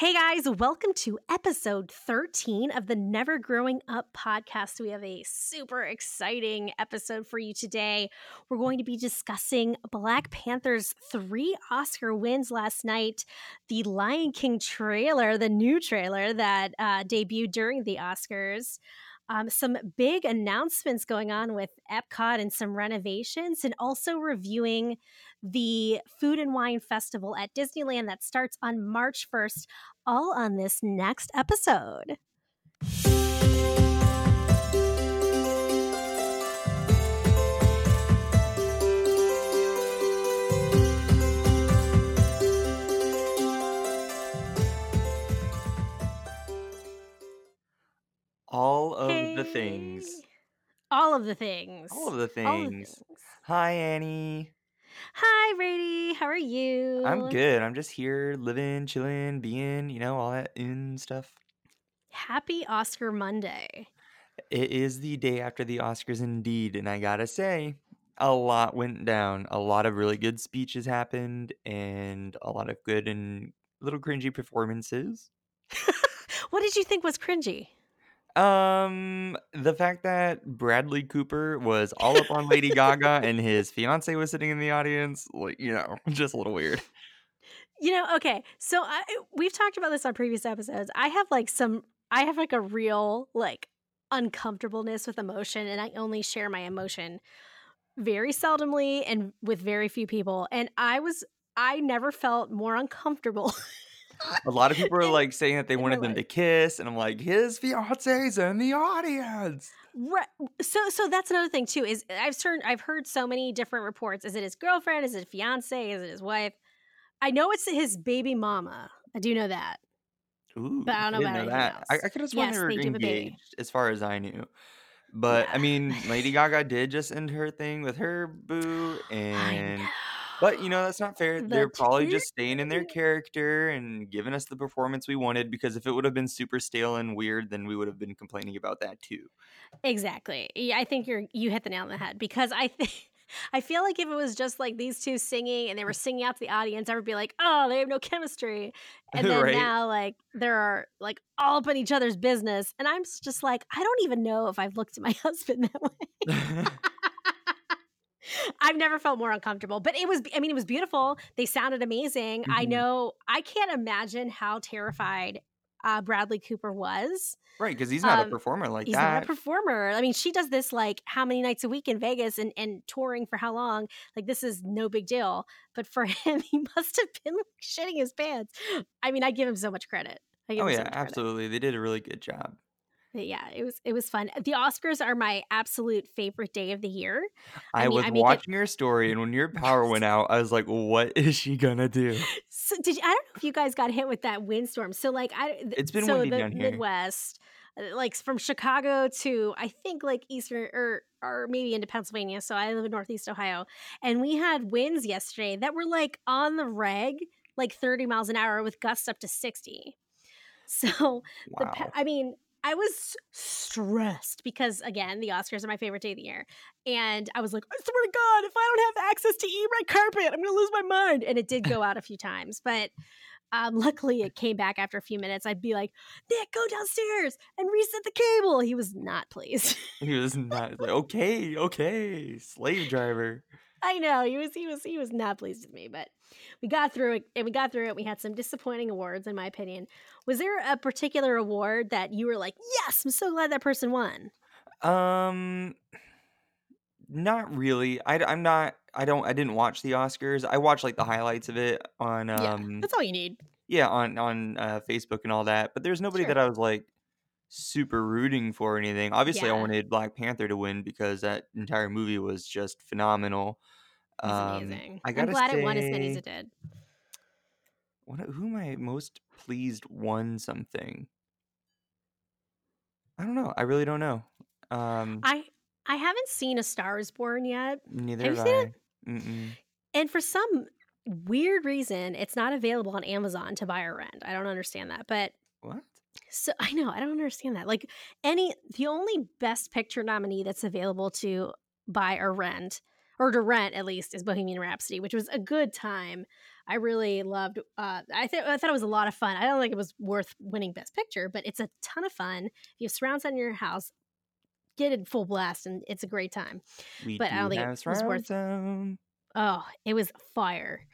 Hey guys, welcome to episode 13 of the Never Growing Up podcast. We have a super exciting episode for you today. We're going to be discussing Black Panther's three Oscar wins last night, the Lion King trailer, the new trailer that uh, debuted during the Oscars. Um, some big announcements going on with Epcot and some renovations, and also reviewing the Food and Wine Festival at Disneyland that starts on March 1st, all on this next episode. All of the things. All of the things. All of the All the things. things. Hi, Annie. Hi, Brady. How are you? I'm good. I'm just here living, chilling, being, you know, all that in stuff. Happy Oscar Monday. It is the day after the Oscars indeed, and I gotta say, a lot went down. A lot of really good speeches happened and a lot of good and little cringy performances. what did you think was cringy? Um, the fact that Bradley Cooper was all up on Lady Gaga and his fiance was sitting in the audience, like, you know, just a little weird. You know, okay. So I we've talked about this on previous episodes. I have like some I have like a real like uncomfortableness with emotion and I only share my emotion very seldomly and with very few people. And I was I never felt more uncomfortable. A lot of people are like saying that they my wanted them life. to kiss, and I'm like, his fiance's in the audience. Right. So so that's another thing too is eh, I've heard I've heard so many different reports. Is it his girlfriend? Is it fiance? Is it his wife? I know it's his baby mama. I do know that. Ooh, But I don't know about know that. I, else. I could have sworn Yes, they were they do have a baby. engaged, as far as I knew. But I mean, Lady Gaga did just end her thing with her boo, I and know. But you know that's not fair. The They're probably just staying in their character and giving us the performance we wanted. Because if it would have been super stale and weird, then we would have been complaining about that too. Exactly. Yeah, I think you're you hit the nail on the head because I think I feel like if it was just like these two singing and they were singing out to the audience, I would be like, oh, they have no chemistry. And then right? now, like, they're like all up in each other's business. And I'm just like, I don't even know if I've looked at my husband that way. I've never felt more uncomfortable, but it was, I mean, it was beautiful. They sounded amazing. I Mhm. know, I can't imagine how terrified uh, Bradley Cooper was. Right, because he's not a Um, performer like that. He's not a performer. I mean, she does this like how many nights a week in Vegas and, and touring for how long? Like, this is no big deal. But for him, he must have been like, shitting his pants. I mean, I give him so much credit. I give Oh him so yeah, much credit. absolutely. They did a really good job. But yeah, it was it was fun. The Oscars are my absolute favorite day of the year. I I mean, was I make it. watching your story, and when your power went out, I was like, "What is she gonna do?" So did you, I don't know if you guys got hit with that windstorm. So like I th- It's been so windy the down here. Midwest, uh, like from Chicago to I think like eastern or or maybe into Pennsylvania. So I live in Northeast Ohio, and we had winds yesterday that were like on the reg, like thirty miles an hour with gusts up to sixty. So the. I mean. I was stressed because again, the Oscars are my favorite day of the year. And I was like, I swear to God, if I don't have access to e red carpet, I'm gonna lose my mind. And it did go out a few times, but um, luckily it came back after a few minutes. I'd be like, Nick, go downstairs and reset the cable. He was not pleased. He was not like, "Okay, okay, slave driver." I know he was he was he was not pleased with me, but we got through it and we got through it. We had some disappointing awards, in my opinion. Was there a particular award that you were like, yes, I'm so glad that person won? Um, not really. I, I'm not. I don't. I didn't watch the Oscars. I watched like the highlights of it on Yeah, um, that's all you need. yeah, on on uh, Facebook and all that. But there's nobody Sure. that I was like super rooting for anything. Obviously, I wanted Black Panther to win because that entire movie was just phenomenal. Um, amazing. I I'm gotta glad it won as many as say, it did. what, who am I most pleased won something? I don't know. I really don't know. Um, I I haven't seen A Star Is Born yet. neither Have you have seen it? I. And for some weird reason, it's not available on Amazon to buy or rent. I don't understand that. But What? So I know, I don't understand that. Like any the only best picture nominee that's available to buy or rent or to rent at least is Bohemian Rhapsody, which was a good time. I really loved. Uh, I think I thought it was a lot of fun. I don't think it was worth winning Best Picture, but it's a ton of fun. If you have surround sound in your house, get it full blast, and it's a great time. We But I do don't think it was surround worth- sound. Oh, it was fire.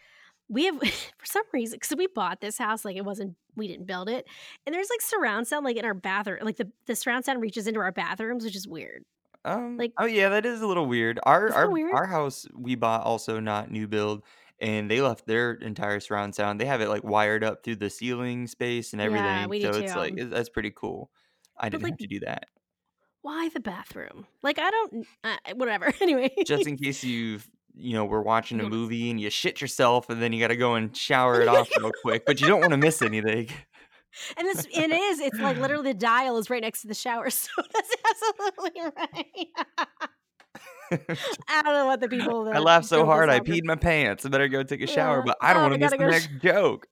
We have for some reason because we bought this house like it wasn't we didn't build it, and there's like surround sound like in our bathroom, like the the surround sound reaches into our bathrooms, which is weird. Um, Like- oh yeah, that is a little weird. Our our weird? our house we bought also not new build, and they left their entire surround sound. They have it like wired up through the ceiling space and everything. Yeah, we do so it's too. like it- that's pretty cool. I didn't like- have to do that. Why the bathroom? Like I don't. Uh, whatever. Anyway, Just in case you you know we're watching a movie and you shit yourself and then you got to go and shower it off real quick, but you don't want to miss anything. and this it is. It's like literally the dial is right next to the shower, so that's absolutely right. I don't know what the people. That I laughed so hard I peed my pants. I better go take a shower, Yeah. but I don't Oh, want to miss the gotta next joke.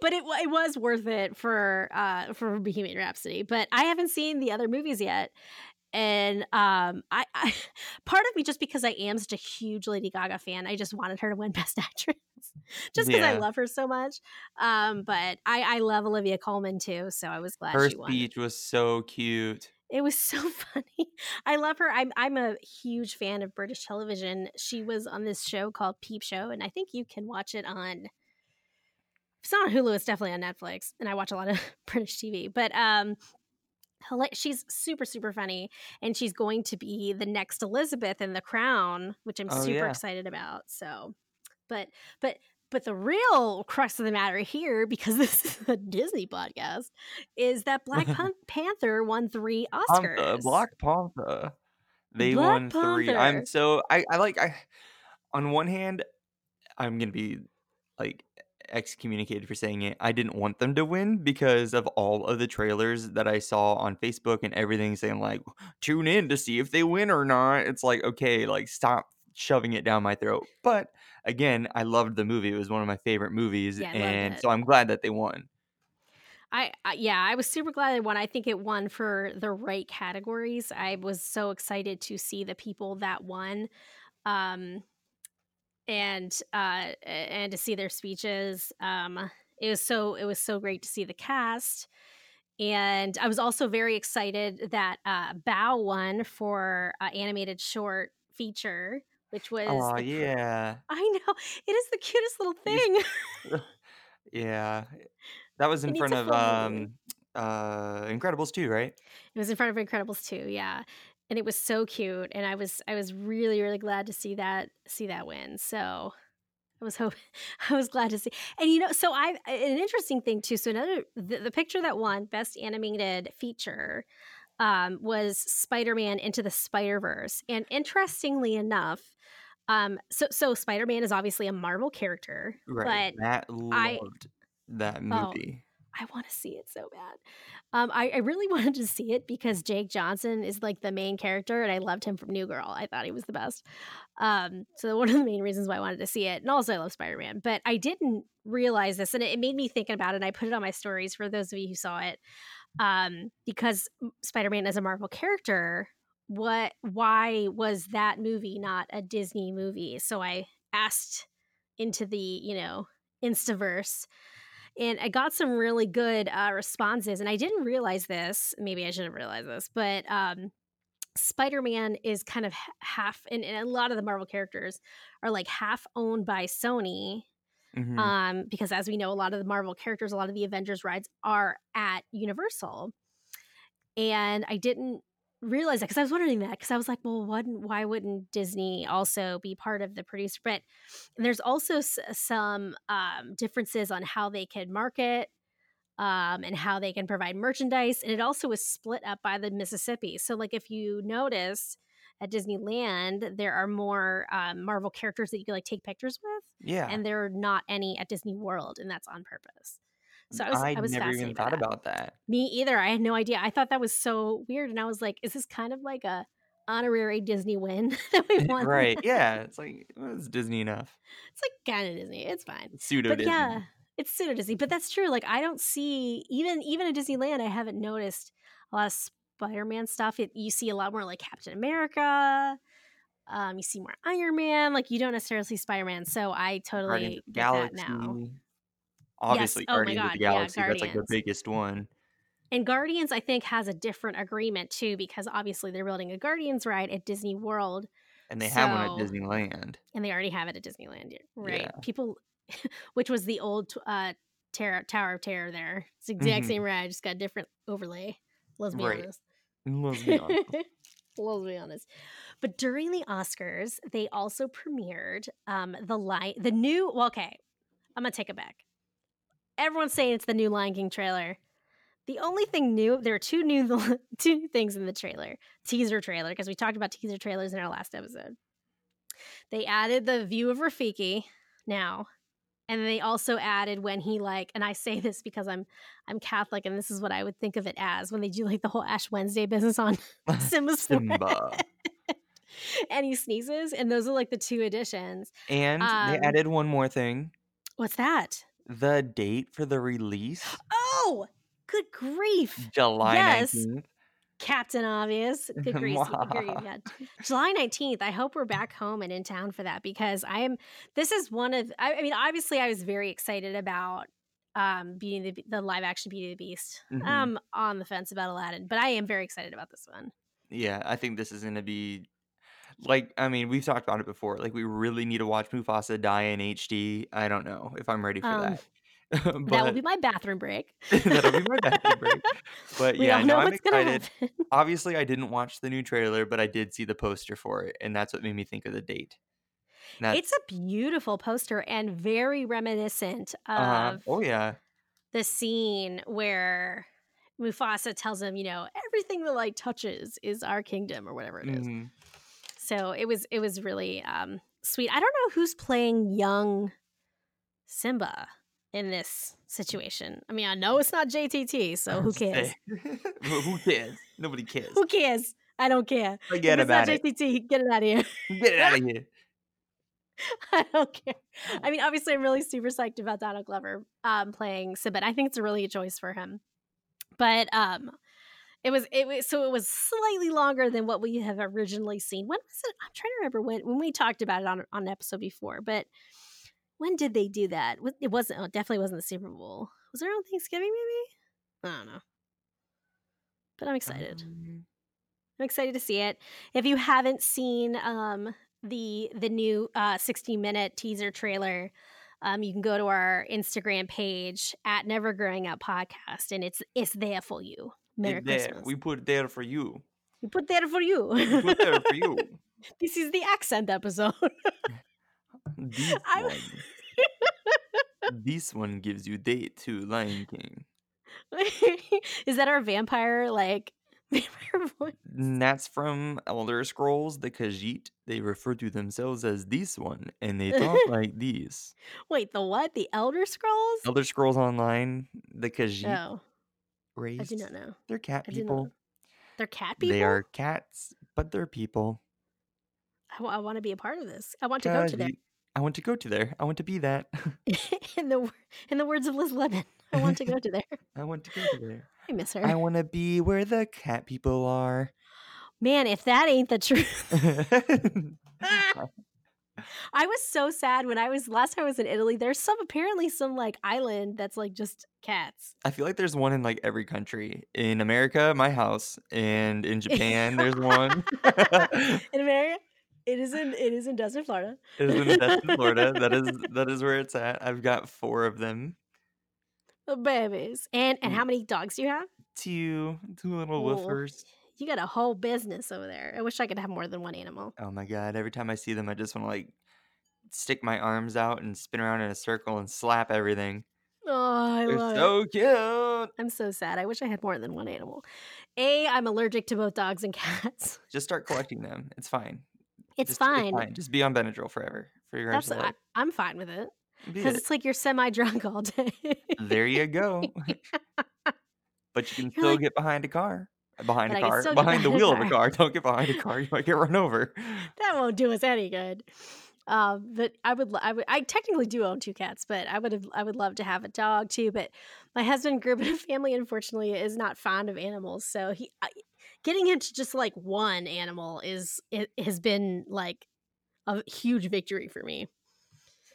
but it it was worth it for uh for Bohemian Rhapsody. But I haven't seen the other movies yet, and um, I, I part of me just because I am such a huge Lady Gaga fan, I just wanted her to win Best Actress, just because I love her so much. Um, but I I love Olivia Colman too, so I was glad Her she won. speech was so cute. It was so funny. I love her. I'm I'm a huge fan of British television. She was on this show called Peep Show, and I think you can watch it on. If it's not on Hulu, it's definitely on Netflix, and I watch a lot of British TV. But um, she's super super funny, and she's going to be the next Elizabeth in The Crown, which I'm Oh, super yeah. excited about. So, but but but the real crux of the matter here, because this is a Disney podcast, is that Black Pan- Panther won three Oscars. Panther, Black Panther. They Black won three. I'm so I, I like I on one hand, I'm gonna be like excommunicated for saying it. I didn't want them to win because of all of the trailers that I saw on Facebook and everything saying like tune in to see if they win or not. It's like, okay, like stop shoving it down my throat. But again, I loved the movie. It was one of my favorite movies. Yeah, and so I'm glad that they won. I, I yeah, I was super glad it won. I think it won for the right categories. I was so excited to see the people that won, um, and uh, and to see their speeches. Um, it was so it was so great to see the cast, and I was also very excited that uh, Bao won for uh, animated short feature, which was Oh the yeah. I know it is the cutest little thing. Yeah. That was in needs front of um uh Incredibles 2, right? It was in front of Incredibles 2, yeah. And it was so cute and I was I was really really glad to see that see that win. So I was hope I was glad to see. And you know, so I an interesting thing too. So another the, the picture that won best animated feature um was Spider-Man into the Spider-Verse. And interestingly enough, um so so Spider-Man is obviously a Marvel character, Right. but Matt I- loved that Oh, movie. I want to see it so bad. Um, I, I really wanted to see it because Jake Johnson is like the main character, and I loved him from New Girl. I thought he was the best. Um, so one of the main reasons why I wanted to see it, and also I love Spider Man. But I didn't realize this, and it, it made me thinking about it. And I put it on my stories for those of you who saw it, um, because Spider Man is a Marvel character. What? Why was that movie not a Disney movie? So I asked into the you know Instaverse and I got some really good uh, responses. And I didn't realize this. Maybe I should have realized this, but um, Spider Man is kind of half, and, and a lot of the Marvel characters are like half owned by Sony. Mhm. Um, because as we know, a lot of the Marvel characters, a lot of the Avengers rides are at Universal. And I didn't realize that because I was wondering that because I was like, well, what, why wouldn't Disney also be part of the producer? But there's also s- some um, differences on how they can market um, and how they can provide merchandise. And it also is split up by the Mississippi. So, like, if you notice at Disneyland, there are more um, Marvel characters that you can like take pictures with, yeah. and there are not any at Disney World, and that's on purpose. So I was, I, was never even thought about that. Me either. I had no idea. I thought that was so weird, and I was like, "Is this kind of like a honorary Disney win that we won?" right. Yeah. It's like well, it's Disney enough. It's like kind of Disney. It's fine. It's pseudo Disney. yeah, it's pseudo Disney. But that's true. Like I don't see even even at Disneyland, I haven't noticed a lot of Spider-Man stuff. It, you see a lot more like Captain America. Um, you see more Iron Man. Like you don't necessarily see Spider Man. So I totally get Galaxy. that now. Obviously, Oh my Guardians of the God, yeah, Galaxy. that's like the biggest one. And Guardians, I think, has a different agreement too, because obviously they're building a Guardians ride at Disney World, And they have one at Disneyland. and they already have it at Disneyland, right? Yeah. People, which was the old uh, Terror, Tower of Terror. There, it's the exact Mhm. same ride, just got a different overlay. Let's be Right. honest. Let's be honest. Let's be honest. But during the Oscars, they also premiered um, the light, the new. Well, okay, I'm gonna take it back. Everyone's saying it's the new Lion King trailer. The only thing new, there are two new two things in the trailer, teaser trailer, because we talked about teaser trailers in our last episode. They added the view of Rafiki now, and they also added when he like, and I say this because I'm I'm Catholic, and this is what I would think of it as when they do like the whole Ash Wednesday business on Simba's. Simba. and he sneezes, and those are like the two additions. And they Um, added one more thing What's that? The date for the release Oh, good grief! July Yes. 19th. Captain Obvious. Good grief. good grief. Yeah. July 19th. I hope we're back home and in town for that because I am this is one of I, I mean, obviously I was very excited about um Beauty the, the live action Beauty and the Beast. Mhm. Um on the fence about Aladdin, but I am very excited about this one. Yeah, I think this is going to be like I mean, we've talked about it before. Like we really need to watch Mufasa die in HD. I don't know if I'm ready for Um, that. but that will be my bathroom break. that'll be my bathroom break. But we yeah, no, know I'm excited. Obviously, I didn't watch the new trailer, but I did see the poster for it, and that's what made me think of the date. It's a beautiful poster and very reminiscent of uh-huh. Oh yeah, the scene where Mufasa tells him, you know, everything the light touches is our kingdom or whatever it is. Mhm. So it was it was really um sweet. I don't know who's playing young Simba in this situation. I mean, I know it's not JTT, so who cares? Who cares? Nobody cares. who cares? I don't care. Forget if it's about not it. JTT, get it out of here. Get it out of here. I don't care. I mean, obviously, I'm really super psyched about Donald Glover um, playing Simba. I think it's a really good choice for him. But um, it was it was so it was slightly longer than what we have originally seen. When was it? I'm trying to remember when when we talked about it on on an episode before. But when did they do that? It wasn't. Oh, it definitely wasn't the Super Bowl. Was there on Thanksgiving? Maybe. I don't know. But I'm excited. Um, I'm excited to see it. If you haven't seen um, the the new uh, 60 minute teaser trailer, um, you can go to our Instagram page at Never Growing Up Podcast, and it's it's there for you. Merry it there. Christmas. We put there for you. we put there for you. We put there for you. this is the accent episode. This I- one. this one gives you date to Lion King. is that our vampire like vampire voice? And that's from Elder Scrolls, the Khajiit. They refer to themselves as this one, and they talk like these. Wait, the what? The Elder Scrolls? Elder Scrolls Online, the Khajiit Oh, race. I do not know. They're cat I people. They're cat people. They are cats, but they're people. I, want to be a part of this. I want to go to there. I want to go to there. I want to be that. in the in the words of Liz Lemon, I want to go to there. I want to go to there. I miss her. I want to be where the cat people are. Man, if that ain't the truth. I was so sad when I was last time I was in Italy. There's some apparently some like island that's like just cats. I feel like there's one in like every country. In America, my house, and in Japan, there's one. In America, it is in it is in Desert, Florida. It is in Destin, Florida. That is that is where it's at. I've got four of them. The babies. And and Mm. how many dogs do you have? Two, two little Oh. woofers. You got a whole business over there. I wish I could have more than one animal. Oh my god! Every time I see them, I just want to like stick my arms out and spin around in a circle and slap everything. Oh, I They're love it. so cute. I'm so sad. I wish I had more than one animal. A, I'm allergic to both dogs and cats. Just start collecting them. It's fine. It's Just, fine. Just be on Benadryl forever for your That's of I, life. I'm fine with it because it. it's like you're semi drunk all day. There you go. but you can You're still like- get behind a car. Behind But a car. Behind the wheel of a car. Don't get behind a car. You might get run over. that won't do us any good. Um, but I would, I would, I technically do own two cats, but I would have, I would love to have a dog too. But my husband grew up in a family, unfortunately, is not fond of animals, so he, I, getting into just like one animal is it has been like a huge victory for me.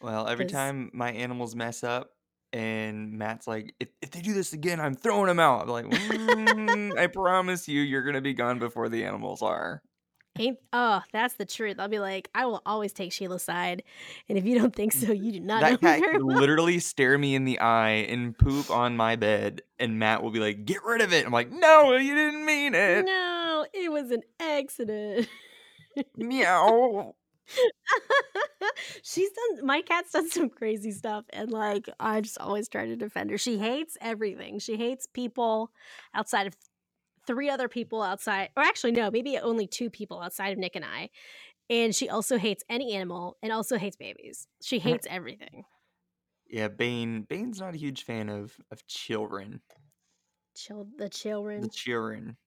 Well, every time my animals mess up and Matt's like, if, if they do this again, I'm throwing them out. I'm like, "Mm, I promise you, you're to be gone before the animals are. ain't oh, that's the truth. I'll be like, I will always take Sheila's side. And if you don't think so, you do not That cat very could well. literally stare me in the eye and poop on my bed, and Matt will be like, get rid of it. I'm like, no, you didn't mean it. No, it was an accident. Meow. She's done my cat's done some crazy stuff and like I just always try to defend her. She hates everything. She hates people outside of three other people outside or actually no, maybe only two people outside of Nick and I. And she also hates any animal and also hates babies. She hates everything. Yeah, Bane. Bane's not a huge fan of of children. Chill the children. The children.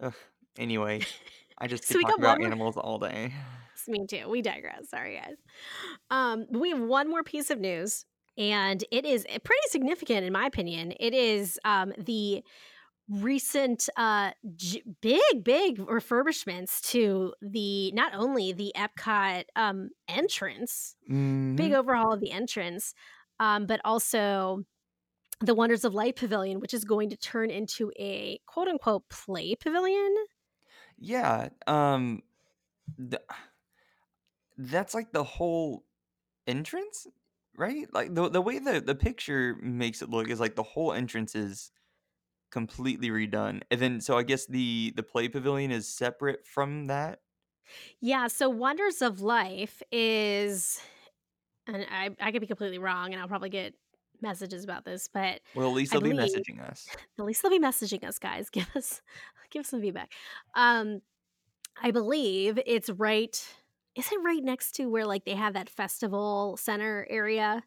children. Ugh. Anyway, I just So we talk about more- animals all day. It's me too. We digress. Sorry, guys. Um, we have one more piece of news, and it is eh, pretty significant in my opinion. It is um, the recent uh, j- big, big refurbishments to the not only the Epcot um, entrance, big Mhm. overhaul of the entrance, um, but also the Wonders of Life Pavilion, which is going to turn into a quote unquote play pavilion. Yeah. Um. th- that's like the whole entrance, right? Like the the way the the picture makes it look is like the whole entrance is completely redone, and then so I guess the the play pavilion is separate from that. Yeah, so Wonders of Life is and I I could be completely wrong and I'll probably get messages about this, but Well, at least they'll be messaging us. at least they'll be messaging us guys. Give us give us some feedback. Um I believe it's right is it right next to where like they have that festival center area?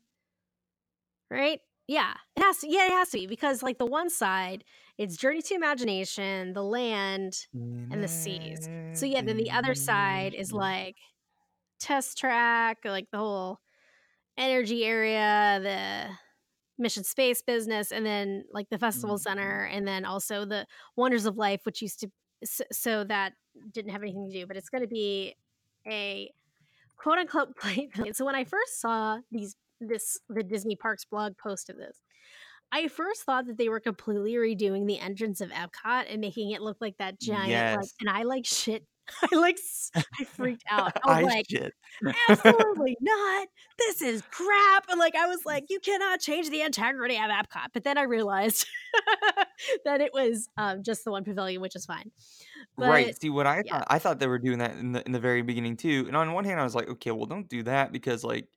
Right? Yeah, it has to. Yeah, it has to be because like the one side, it's Journey to Imagination, the land, and the seas. So yeah, then the other side is like test track, like the whole energy area, the mission space business, and then like the festival mm-hmm. center, and then also the Wonders of Life, which used to so, so that didn't have anything to do, but it's going to be a quote unquote play. So when I first saw these this the Disney Parks blog post of this. I first thought that they were completely redoing the entrance of Epcot and making it look like that giant, like, Yes. and I like shit. I like, I freaked out. I I like, shit. absolutely not. This is crap. And like, I was like, you cannot change the integrity of Epcot. But then I realized that it was um, just the one pavilion, which is fine. But Right. See what I yeah. thought I thought they were doing that in the in the very beginning too. And on one hand I was like, okay, well don't do that because like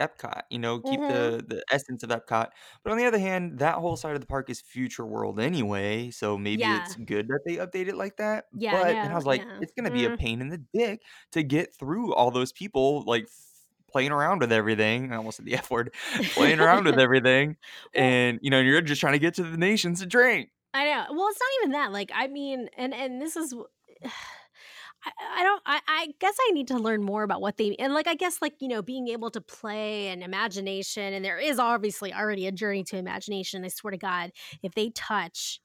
Epcot, you know, keep Mhm. the the essence of Epcot. But on the other hand, that whole side of the park is future world anyway, so maybe Yeah. it's good that they update it like that. Yeah, But I was like, yeah. it's gonna be a Mm. pain in the dick to get through all those people like f- playing around with everything. I almost said the F word, playing around with everything. And you know, you're just trying to get to the nations to drink. I know. Well, it's not even that. Like, I mean, and and this is, I, I don't. I, I guess I need to learn more about what they and like. I guess like you know, being able to play and imagination, and there is obviously already a journey to imagination. I swear to God, if they touch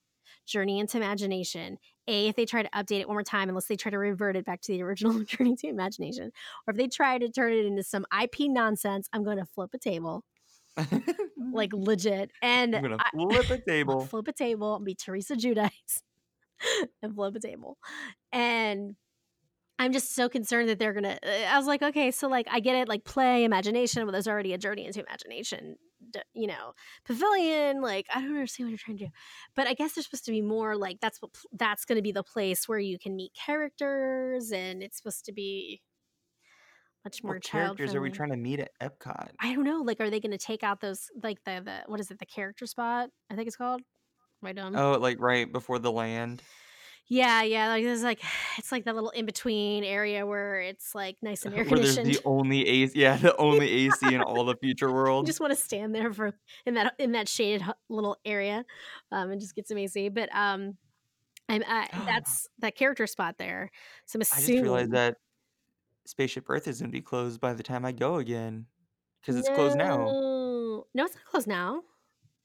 journey into imagination, a if they try to update it one more time, unless they try to revert it back to the original journey to imagination, or if they try to turn it into some IP nonsense, I'm going to flip a table, like legit. And I'm gonna flip a table. flip a table, be Teresa Giudice and flip a table. And I'm just so concerned that they're gonna. uh, I was like, okay, so like I get it, like play imagination, but there's already a journey into imagination, you know, pavilion. Like I don't understand what you're trying to do, but I guess there's supposed to be more like that's what that's going to be the place where you can meet characters, and it's supposed to be much more What characters are we trying to meet at Epcot? I don't know. Like, are they going to take out those like the the what is it the character spot? I think it's called. Am I dumb? Oh, like right before the land. Yeah, yeah, like there's like it's like that little in between area where it's like nice and air Where there's conditioned. the only AC, yeah, the only AC in all the future world. You just want to stand there for in that in that shaded little area, um, and just get some AC. But um, I'm uh, that's that character spot there. So I'm I just realized that Spaceship Earth is gonna be closed by the time I go again, because it's closed now. No, no, it's not closed now.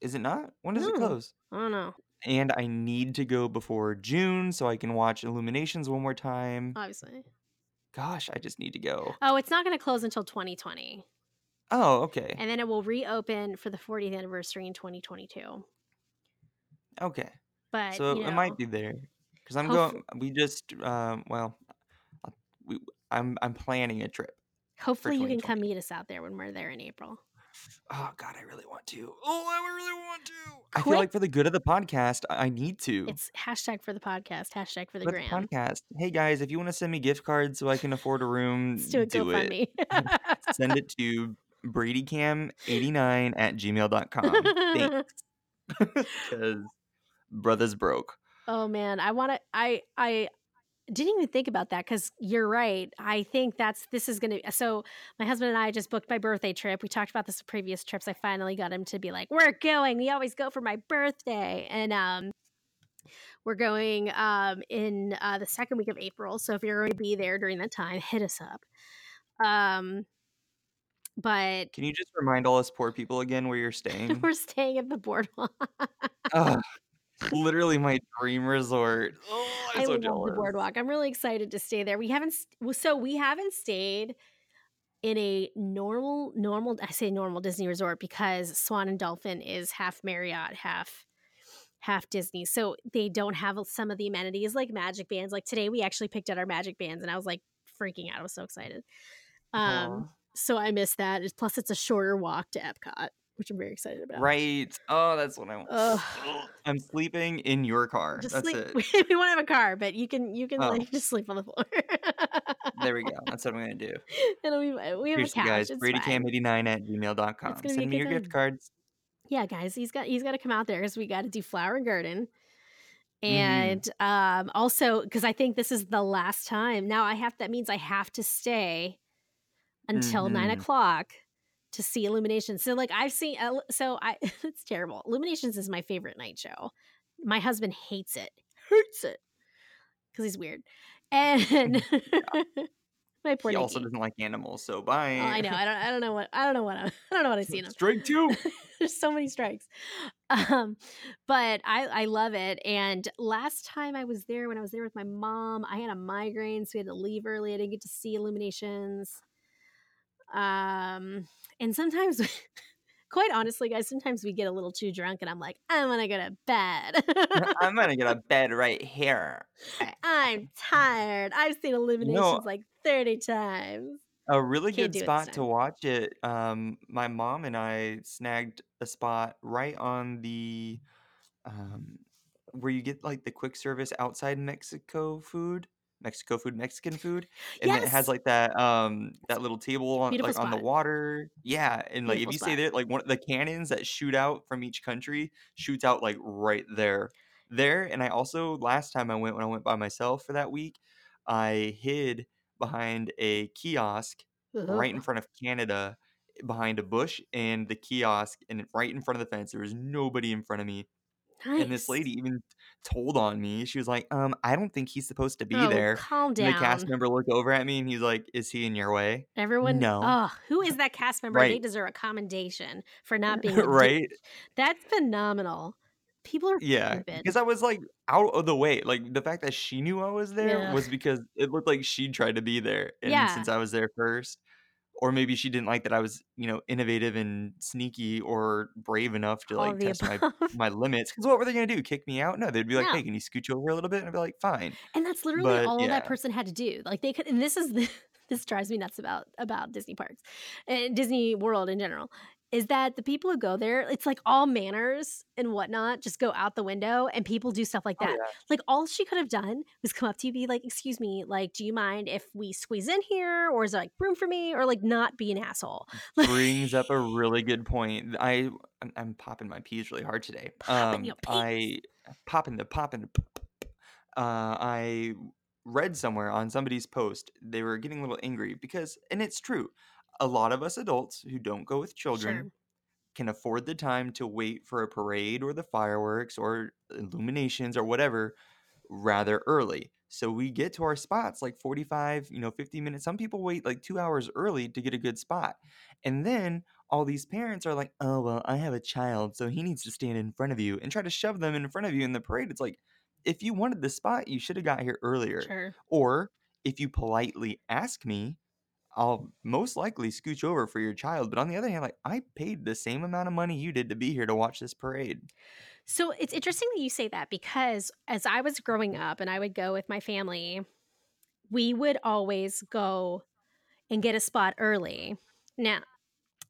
Is it not? When does it close? I don't know. And I need to go before June so I can watch Illuminations one more time. Obviously. Gosh, I just need to go. Oh, it's not going to close until 2020. Oh, okay. And then it will reopen for the 40th anniversary in 2022. Okay. But So you it might be there because I'm going. We just um. Well, we. I'm I'm planning a trip. hopefully you can come meet us out there when we're there in April. Oh God, I really want to. Oh, I really want to. I feel like for the good of the podcast, I I need to. It's hashtag for the podcast, hashtag for the for the podcast. Hey guys, if you want to send me gift cards so I can afford a room, Let's do a it. GoFundMe. Send it to bradycam89 at gmail.com. Thanks. Because brother's broke. oh man, I want to. I I didn't even think about that because you're right. I think that's this is gonna. So my husband and I just booked my birthday trip. We talked about this previous trips. I finally got him to be like, "We're going. We always go for my birthday," and um. We're going um, in uh, the second week of April, so if you're going to be there during that time, hit us up. Um, but Can you just remind all us poor people again where you're staying? we're staying at the boardwalk. Literally my dream resort. Oh, I'm I so love jealous. the boardwalk. I'm really excited to stay there. We haven't so we haven't stayed in a normal normal I say normal Disney resort because Swan and Dolphin is half Marriott, half half Disney. So they don't have some of the amenities like magic bands. Like today we actually picked out our magic bands and I was like freaking out. I was so excited. Um Aw. so I missed that. Plus it's a shorter walk to Epcot, which I'm very excited about. Right. Oh, that's what I want. Ugh. I'm sleeping in your car. Just That's sleep. it. we won't have a car, but you can you can Oh. like just sleep on the floor. There we go. That's what I'm going to do. It'll be we have Seriously, a couch. guys, it's fine. bradycam89 at gmail.com. gonna Send me your gift cards. Yeah, guys, he's got he's got to come out there because we got to do flower and garden, Mm-hmm. and um also because I think this is the last time. Now I have that means I have to stay until nine Mhm. o'clock to see Illuminations. So like I've seen uh, so I it's terrible. Illuminations is my favorite night show. My husband hates it, hates it because he's weird, and my poor He also doesn't like animals, so bye. Oh, I know. I don't. I don't know what. I don't know what. I, I don't know what I see him. Strike two. There's so many strikes. Um, but I I love it. And last time I was there, when I was there with my mom, I had a migraine, so we had to leave early. I didn't get to see illuminations. Um, and sometimes, quite honestly, guys, sometimes we get a little too drunk, and I'm like, I'm gonna go to bed. I'm gonna get a bed right here. I'm tired. I've seen illuminations like 30 times. A really Can't good do it this spot to watch it. Um, my mom and I snagged a spot right on the um, where you get like the quick service outside Mexico food, Mexico food, Mexican food, and then it has like that um that little table on Beautiful like on the water. Yeah, and like if you spot. there, like one of the cannons that shoot out from each country shoots out like right there, there. And I also last time I went when I went by myself for that week, I hid behind a kiosk right in front of Canada behind a bush and the kiosk and right in front of the fence. There was nobody in front of me. And this lady even told on me. She was like, um, I don't think he's supposed to be Oh, there. calm And the cast member looked over at me and he's like, Is he in your way? Everyone, No. oh, who is that cast member? They deserve a commendation for not being dick. right? That's phenomenal. People are Yeah. Because I was like out of the way. Like the fact that she knew I was there Yeah. was because it looked like she tried to be there. And Yeah. since I was there first, or maybe she didn't like that I was, you know, innovative and sneaky or brave enough to like test my above. my limits. Because what were they gonna do? Kick me out? No, they'd be like, No. "Hey, can you scooch over a little bit?" And I'd be like, "Fine." And that's literally But all that person had to do. Like they could, and this is the, this drives me nuts about about Disney parks and Disney World in general. Is that the people who go there? It's like all manners and whatnot just go out the window, and people do stuff like oh that. yeah, Like all she could have done was come up to you, be like, "Excuse me, like, do you mind if we squeeze in here, or is there like room for me, or like not be an asshole?" brings up a really good point. I I'm, I'm popping my peas really hard today. Popping Um. I popping the popping. the Uh, I read somewhere on somebody's post they were getting a little angry because, and it's true, a lot of us adults who don't go with children Sure. can afford the time to wait for a parade or the fireworks or illuminations or whatever rather early. So we get to our spots like 45, you know, 50 minutes. Some people wait like 2 hours early to get a good spot. And then all these parents are like, "Oh, well, I have a child, so he needs to stand in front of you," and try to shove them in front of you in the parade. It's like, if you wanted the spot, you shoulda got here earlier. Sure. Or if you politely ask me, I'll most likely scooch over for your child. But on the other hand, like I paid the same amount of money you did to be here to watch this parade. So it's interesting that you say that because as I was growing up and I would go with my family, we would always go and get a spot early. Now,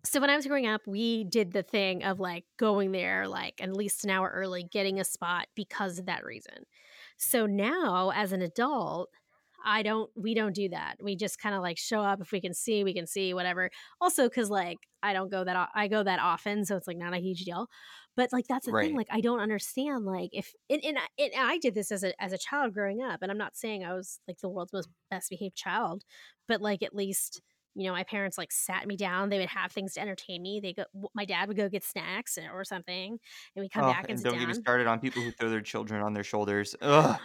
so when I was growing up, we did the thing of like going there like at least an hour early, getting a spot because of that reason. So now as an adult, I don't we don't do that. We just kind of like show up if we can see, we can see whatever. Also cuz like I don't go that o- I go that often, so it's like not a huge deal. But like that's the thing like I don't understand like if and, and, I, and I did this as a as a child growing up and I'm not saying I was like the world's most best behaved child, but like at least you know my parents like sat me down they would have things to entertain me they go my dad would go get snacks or something and we come Oh, back and and don't get me started on people who throw their children on their shoulders. Ugh.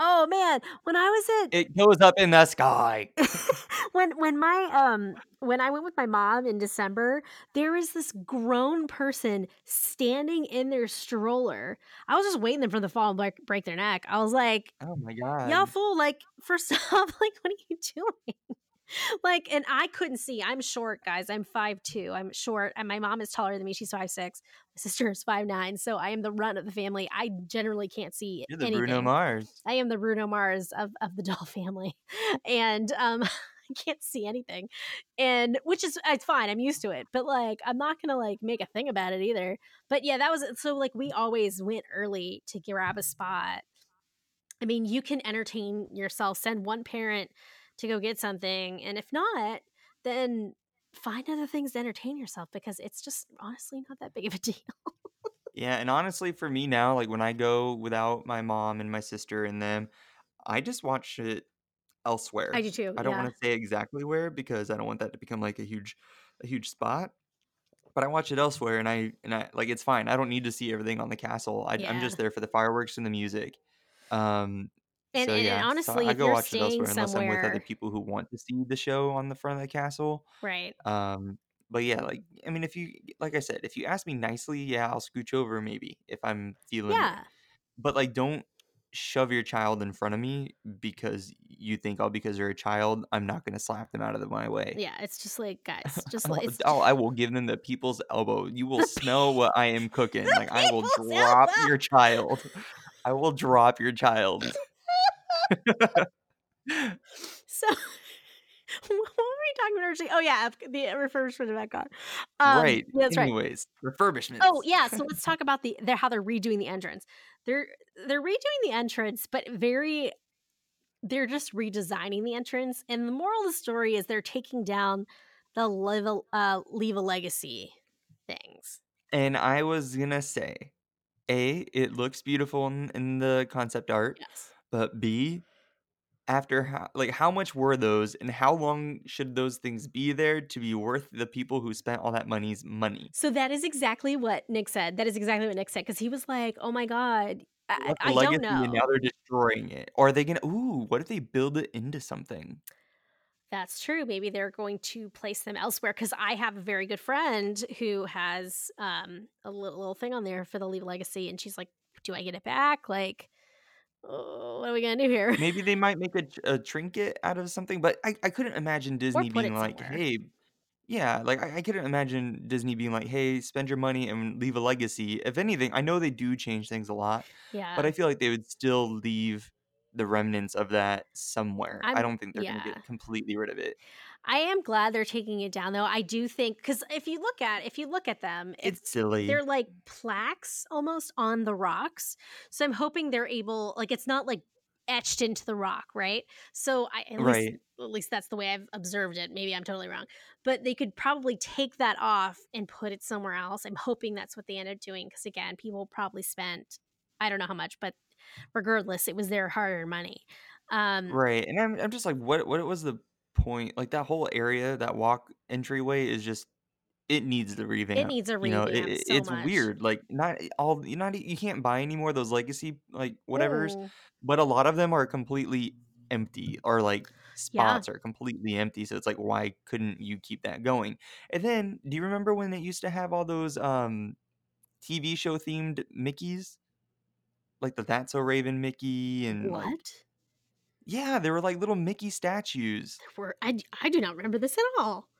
Oh man when i was at It goes up in the sky. when when my um when I went with my mom in December, there was this grown person standing in their stroller. I was just waiting them for the fall and break, break their neck. I was like, Oh my god, "Y'all fool! Like, first off, like, what are you doing?" Like, and I couldn't see. I'm short, guys. I'm five two. I'm short, and my mom is taller than me. She's five six. My sister is five nine. So I am the run of the family. I generally can't see You're the anything. Bruno Mars. I am the Bruno Mars of of the doll family, and um, I can't see anything, and which is it's fine. I'm used to it, but like I'm not gonna like make a thing about it either. But yeah, that was so like we always went early to grab a spot. I mean, you can entertain yourself. Send one parent to go get something, and if not, then find other things to entertain yourself because it's just honestly not that big of a deal. Yeah, and honestly, for me now, like when I go without my mom and my sister and them, I just watch it elsewhere. I do too. I don't want to say exactly where because I don't want that to become like a huge, a huge spot. But I watch it elsewhere, and I and I like it's fine. I don't need to see everything on the castle. I, I'm yeah. just there for the fireworks and the music. Um, And, so and and yeah, so honestly, I if go you're watch it staying elsewhere unless I'm with other somewhere, people who want to see the show on the front of the castle. right? Um, but yeah, like I mean, if you like I said, if you ask me nicely, yeah, I'll scooch over maybe if I'm feeling it. Yeah, But like, don't shove your child in front of me because you think, oh, because they're a child, I'm not gonna slap them out of the, my way. yeah. It's just like guys, just I'll, like it's I'll- I will give them the people's elbow. You will the smell what I am cooking. the Like I will people's drop elbow. your child. I will drop your child. So what were we talking about originally? Oh yeah, the refurbishment of Epcot. Um, right. that's right. Anyways, refurbishments. Oh yeah, so let's talk about the they're how they're redoing the entrance. They're they're redoing the entrance, but very they're just redesigning the entrance. And the moral of the story is they're taking down the leave a, uh, leave a legacy things. And I was gonna say, A, it looks beautiful in, in the concept art, Yes. But B, after how like how much were those and how long should those things be there to be worth the people who spent all that money's money? So that is exactly what Nick said. That is exactly what Nick said because he was like, "Oh my god, I, I don't and now they're destroying it. Or are they gonna ooh, what if they build it into something? That's true. Maybe they're going to place them elsewhere because I have a very good friend who has um, a little, little thing on there for the Leave Legacy, and she's like, "Do I get it back? Like, Oh, what are we gonna do here?" Maybe they might make a, tr- a trinket out of something, but I, I couldn't imagine or Disney put being it like, somewhere. hey, Yeah, like I, I couldn't imagine Disney being like, "Hey, spend your money and leave a legacy." If anything, I know they do change things a lot, Yeah. but Yeah, I feel like they would still leave the remnants of that somewhere. I I'm. don't think they're going to get completely rid of it. I am glad they're taking it down though. I do think because if you look at if you look at them, it's It's silly. they're like plaques almost on the rocks. So I'm hoping they're able like it's not like etched into the rock, right? So I at least at least that's the way I've observed it. Maybe I'm totally wrong. But they could probably take that off and put it somewhere else. I'm hoping that's what they end up doing because again, people probably spent I don't know how much, but regardless, it was their hard-earned money. Um Right. And I'm I'm just like what what was the point? Like that whole area, that walk entryway is just it needs the revamp. it needs a revamp. You know, it, it- so it's much. weird. Like not all you not you can't buy anymore those legacy like whatevers, Mm. but a lot of them are completely empty or like spots are completely empty. So it's like, why couldn't you keep that going? And then, do you remember when they used to have all those um TV show themed Mickeys? Like the That's So Raven Mickey and like What? yeah, they were like little Mickey statues. Were I I do not remember this at all.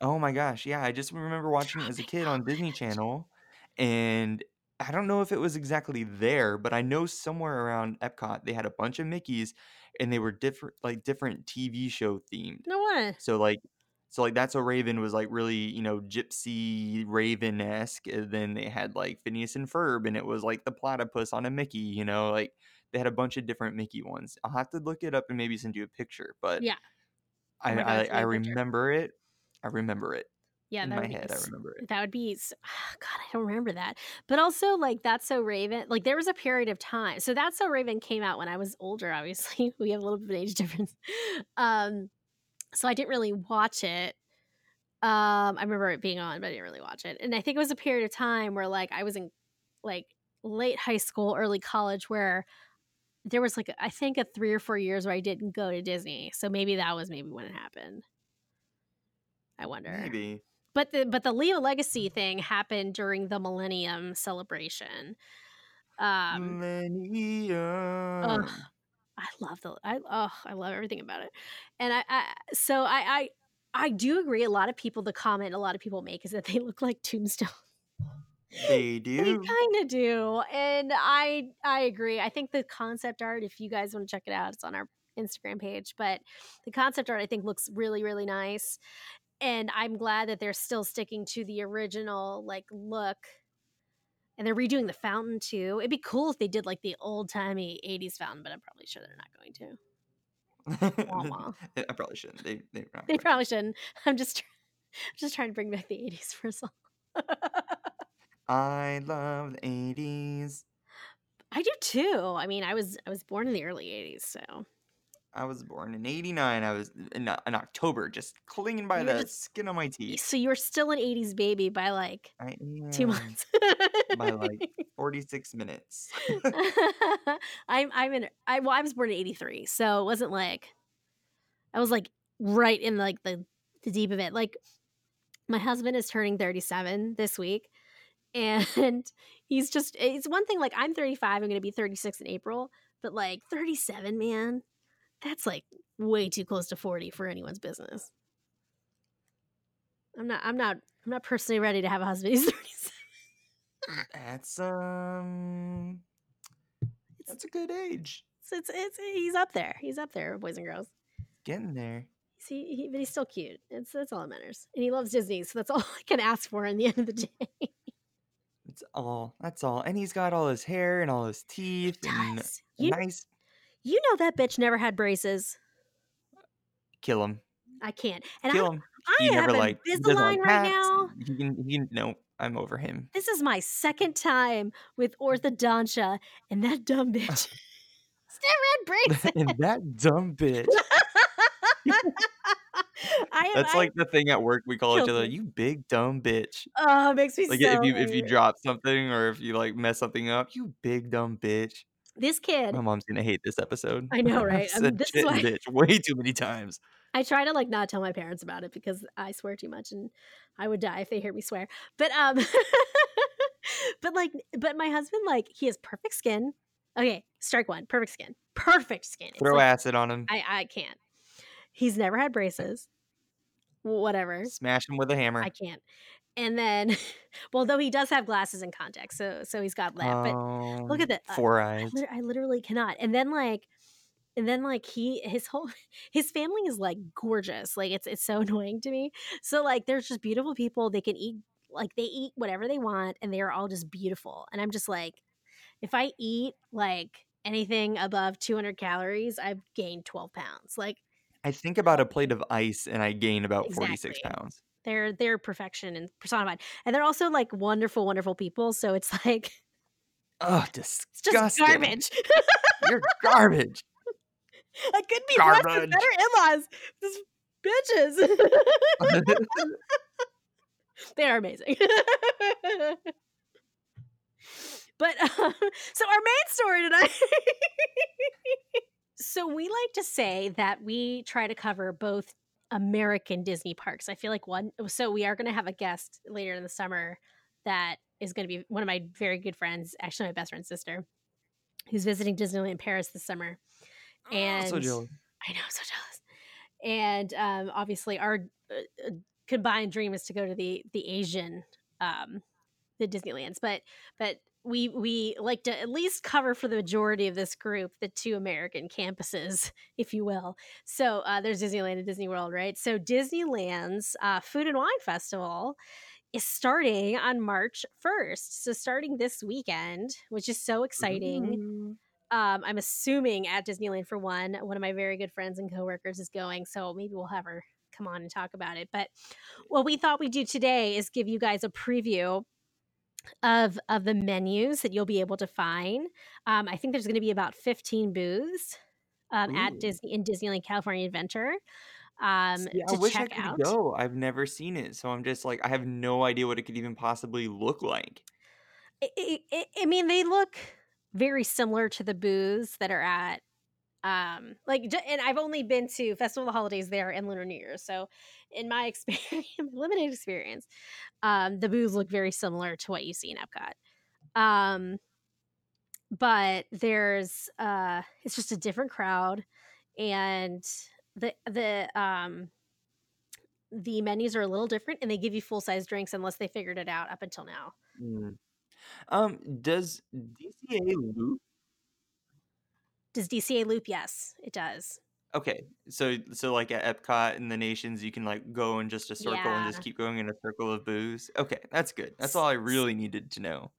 Oh my gosh, yeah, I just remember watching it as a kid on Disney. Channel, and I don't know if it was exactly there, but I know somewhere around Epcot they had a bunch of Mickeys, and they were different, like different TV show themed. No way. So like, so like that's a Raven was like really you know gypsy Raven esque, and then they had like Phineas and Ferb, and it was like the platypus on a Mickey. You know, like they had a bunch of different Mickey ones. I'll have to look it up and maybe send you a picture, but Yeah. Oh I my god, I, I me a picture. remember it. I remember it Yeah, in that my would be head. I remember it. that would be s God, I don't remember that. But also, like, That's So Raven like, there was a period of time so That's So Raven came out when I was older, obviously. We have a little bit of an age difference. Um, so I didn't really watch it. Um, I remember it being on, but I didn't really watch it. And I think it was a period of time where, like, I was in, like, late high school, early college where there was, like, I think a 3 or 4 years where I didn't go to Disney. So maybe that was maybe when it happened. I wonder. Maybe. But the but the Leave a Legacy thing happened during the Millennium celebration. Um, Millennium. I love the I oh, I love everything about it. And I, I so I, I I do agree a lot of people the comment a lot of people make is that they look like tombstones. They do. They kind of do. And I I agree. I think the concept art if you guys want to check it out it's on our Instagram page, but the concept art I think looks really really nice. And I'm glad that they're still sticking to the original like look. And they're redoing the fountain too. It'd be cool if they did like the old timey 80s fountain, but I'm probably sure they're not going to. I probably shouldn't. They they They probably shouldn't. I'm just tr- just trying to bring back the 80s for us all. I love the eighties. I do too. I mean, I was I was born in the early 80s, so I was born in '89. I was in, uh, in October, just clinging by You were the just- skin of my teeth. so you were still an 80s baby by like I 2 months. by like 46 minutes. I'm I'm in I well I was born in 83. So it wasn't like I was like right in like the the deep of it. Like my husband is turning 37 this week and he's just it's one thing like I'm 35, I'm going to be 36 in April, but like 37, man, that's like way too close to 40 for anyone's business. I'm not I'm not I'm not personally ready to have a husband who's 37. That's um, that's a good age. It's, it's, it's he's up there. He's up there, boys and girls. Getting there. See, he, but he's still cute. It's that's all that matters. And he loves Disney, so that's all I can ask for in the end of the day. It's all. That's all. And he's got all his hair and all his teeth and You, nice. You know that bitch never had braces. Kill him. I can't. And Kill I, him. I he have never like Invisalign like right now. He can. He can. No, I'm over him. This is my second time with orthodontia, and that dumb bitch still red braces. and that dumb bitch. I am. That's I, like the thing at work we call each other. me. You big dumb bitch. oh, it makes me Like so. if you if you drop something or if you like mess something up, you big dumb bitch. This kid, My mom's gonna hate this episode. I know, right? I mean, this is why- bitch way too many times. I try to like not tell my parents about it because I swear too much and I would die if they hear me swear. But um but like but my husband like he has perfect skin. Okay, strike one. Perfect skin. Perfect skin. It's Throw like- acid on him. I I can't. He's never had braces. Whatever. Smash him with a hammer. I can't. And then well though he does have glasses and contacts, so so he's got that. but oh, look at um, that. Uh, four I, eyes. lit- I literally cannot. And then like and then like he his whole his family is like gorgeous. Like it's it's so annoying to me. So like there's just beautiful people. They can eat like they eat whatever they want and they are all just beautiful. And I'm just like if I eat like anything above 200 calories, I've gained 12 pounds. Like I think about a plate of ice and I gain about 46 pounds. They're they're perfection and personified. And they're also like wonderful wonderful people, so it's like Oh, it's just disgusting. garbage. You're garbage. I could be Garbage. better in-laws. This bitches. they are amazing. but um, so our main story tonight. So we like to say that we try to cover both American Disney parks. I feel like one so we are going to have a guest later in the summer that is going to be one of my very good friends, actually my best friend's sister, who's visiting Disneyland Paris this summer. And oh, so jealous. I know, so jealous. And um, obviously, our uh, combined dream is to go to the the Asian um, the Disneylands, but but we we like to at least cover for the majority of this group the two American campuses, if you will. So uh, there's Disneyland and Disney World, right? So Disneyland's uh, Food and Wine Festival is starting on March 1st. So starting this weekend, which is so exciting. Um, I'm assuming at Disneyland for one, one of my very good friends and coworkers is going. So maybe we'll have her come on and talk about it. But what we thought we'd do today is give you guys a preview of of the menus that you'll be able to find. Um, I think there's going to be about 15 booths um, at Disney in Disneyland California Adventure. Um, I to wish I check could out. go. I've never seen it, so I'm just like I have no idea what it could even possibly look like. I, I, I- I mean, they look very similar to the booths that are at. Um, like, and I've only been to Festival of the Holidays there and Lunar New Year. So, in my experience, limited experience, um, the booths look very similar to what you see in Epcot. Um, but there's uh it's just a different crowd and the the um the menus are a little different and they give you full size drinks unless they figured it out up until now Mm. Um, does DCA loop? does dca loop yes it does Okay, so so like at Epcot in the nations, you can like go in just a circle and yeah just keep going in a circle of booze. Okay, that's good. That's all I really needed to know.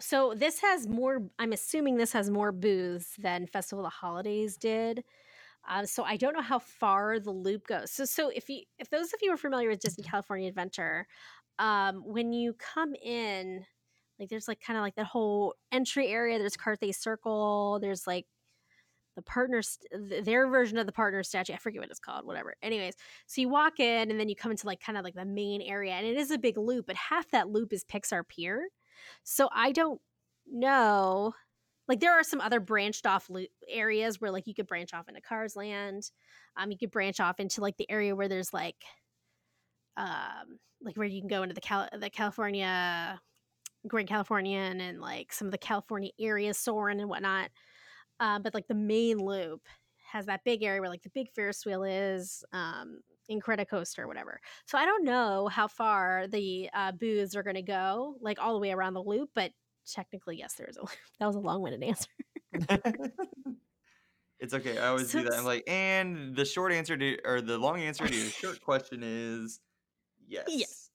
so this has more i'm assuming this has more booths than festival of the holidays did um, so i don't know how far the loop goes so so if you if those of you are familiar with disney california adventure um, when you come in like there's like kind of like that whole entry area there's carthay circle there's like the partner st- th- their version of the partner statue i forget what it's called whatever. Anyways so you walk in and then you come into like kind of like the main area and it is a big loop but half that loop is pixar pier. So i don't know like there are some other branched off loop areas where like you could branch off into cars land um you could branch off into like the area where there's like um like where you can go into the Cal- the california grand californian and like some of the california areas soaring and whatnot um, but like the main loop has that big area where like the big Ferris wheel is, um, Incredicoaster or whatever. So I don't know how far the uh, booths are going to go, like all the way around the loop, but technically, yes, there is a loop. That was a long-winded answer. It's okay. I always So do that. I'm like, and the short answer to or the long answer to your short question is yes. yes.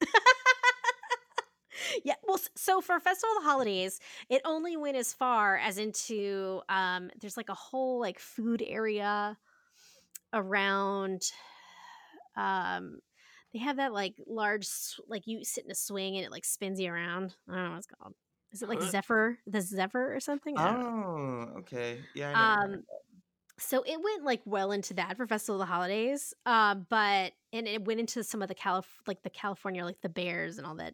Yeah. Well, so for Festival of the Holidays, it only went as far as into um, there's like a whole like food area around um they have that like large like you sit in a swing and it like spins you around i don't know what it's called is it like Huh? zephyr the zephyr or something i don't know Oh, okay. Yeah, um so it went like well into that for festival of the holidays um but and it went into some of the calif like the california like the bears and all that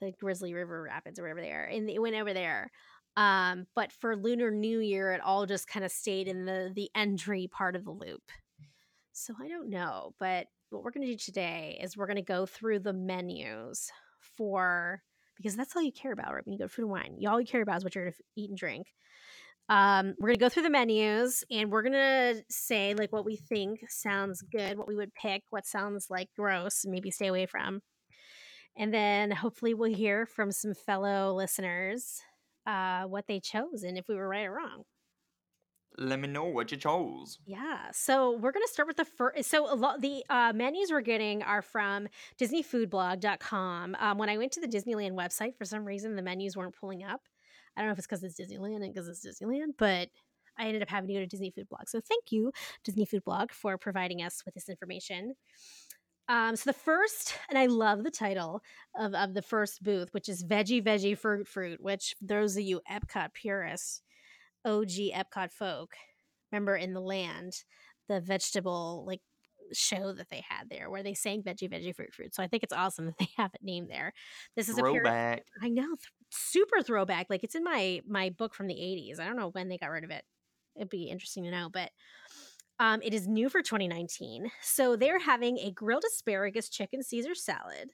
the grizzly river rapids or whatever they are and it went over there um but for lunar new year it all just kind of stayed in the the entry part of the loop so I don't know, but what we're going to do today is we're going to go through the menus for because that's all you care about, right? When you go to food and wine, you all you care about is what you're going to eat and drink. Um, we're going to go through the menus and we're going to say like what we think sounds good, what we would pick, what sounds like gross, maybe stay away from. And then hopefully we'll hear from some fellow listeners uh, what they chose and if we were right or wrong. Let me know what you chose. Yeah. So we're going to start with the first. So a lot the uh, menus we're getting are from DisneyFoodBlog.com. Um, when I went to the Disneyland website, for some reason the menus weren't pulling up. I don't know if it's because it's Disneyland and because it's Disneyland, but I ended up having to go to Disney Food Blog. So thank you, Disney Food Blog, for providing us with this information. Um, so the first, and I love the title of, of the first booth, which is Veggie Veggie Fruit Fruit, which those of you Epcot purists, OG Epcot folk, remember in the land, the vegetable like show that they had there where they sang Veggie Veggie Fruit Fruit. So I think it's awesome that they have it named there. This is a pure, Throwback. I know, th- super throwback. Like it's in my my book from the 80s. I don't know when they got rid of it. it'd be interesting to know. But um, it is new for 2019. So they're having a grilled asparagus chicken Caesar salad.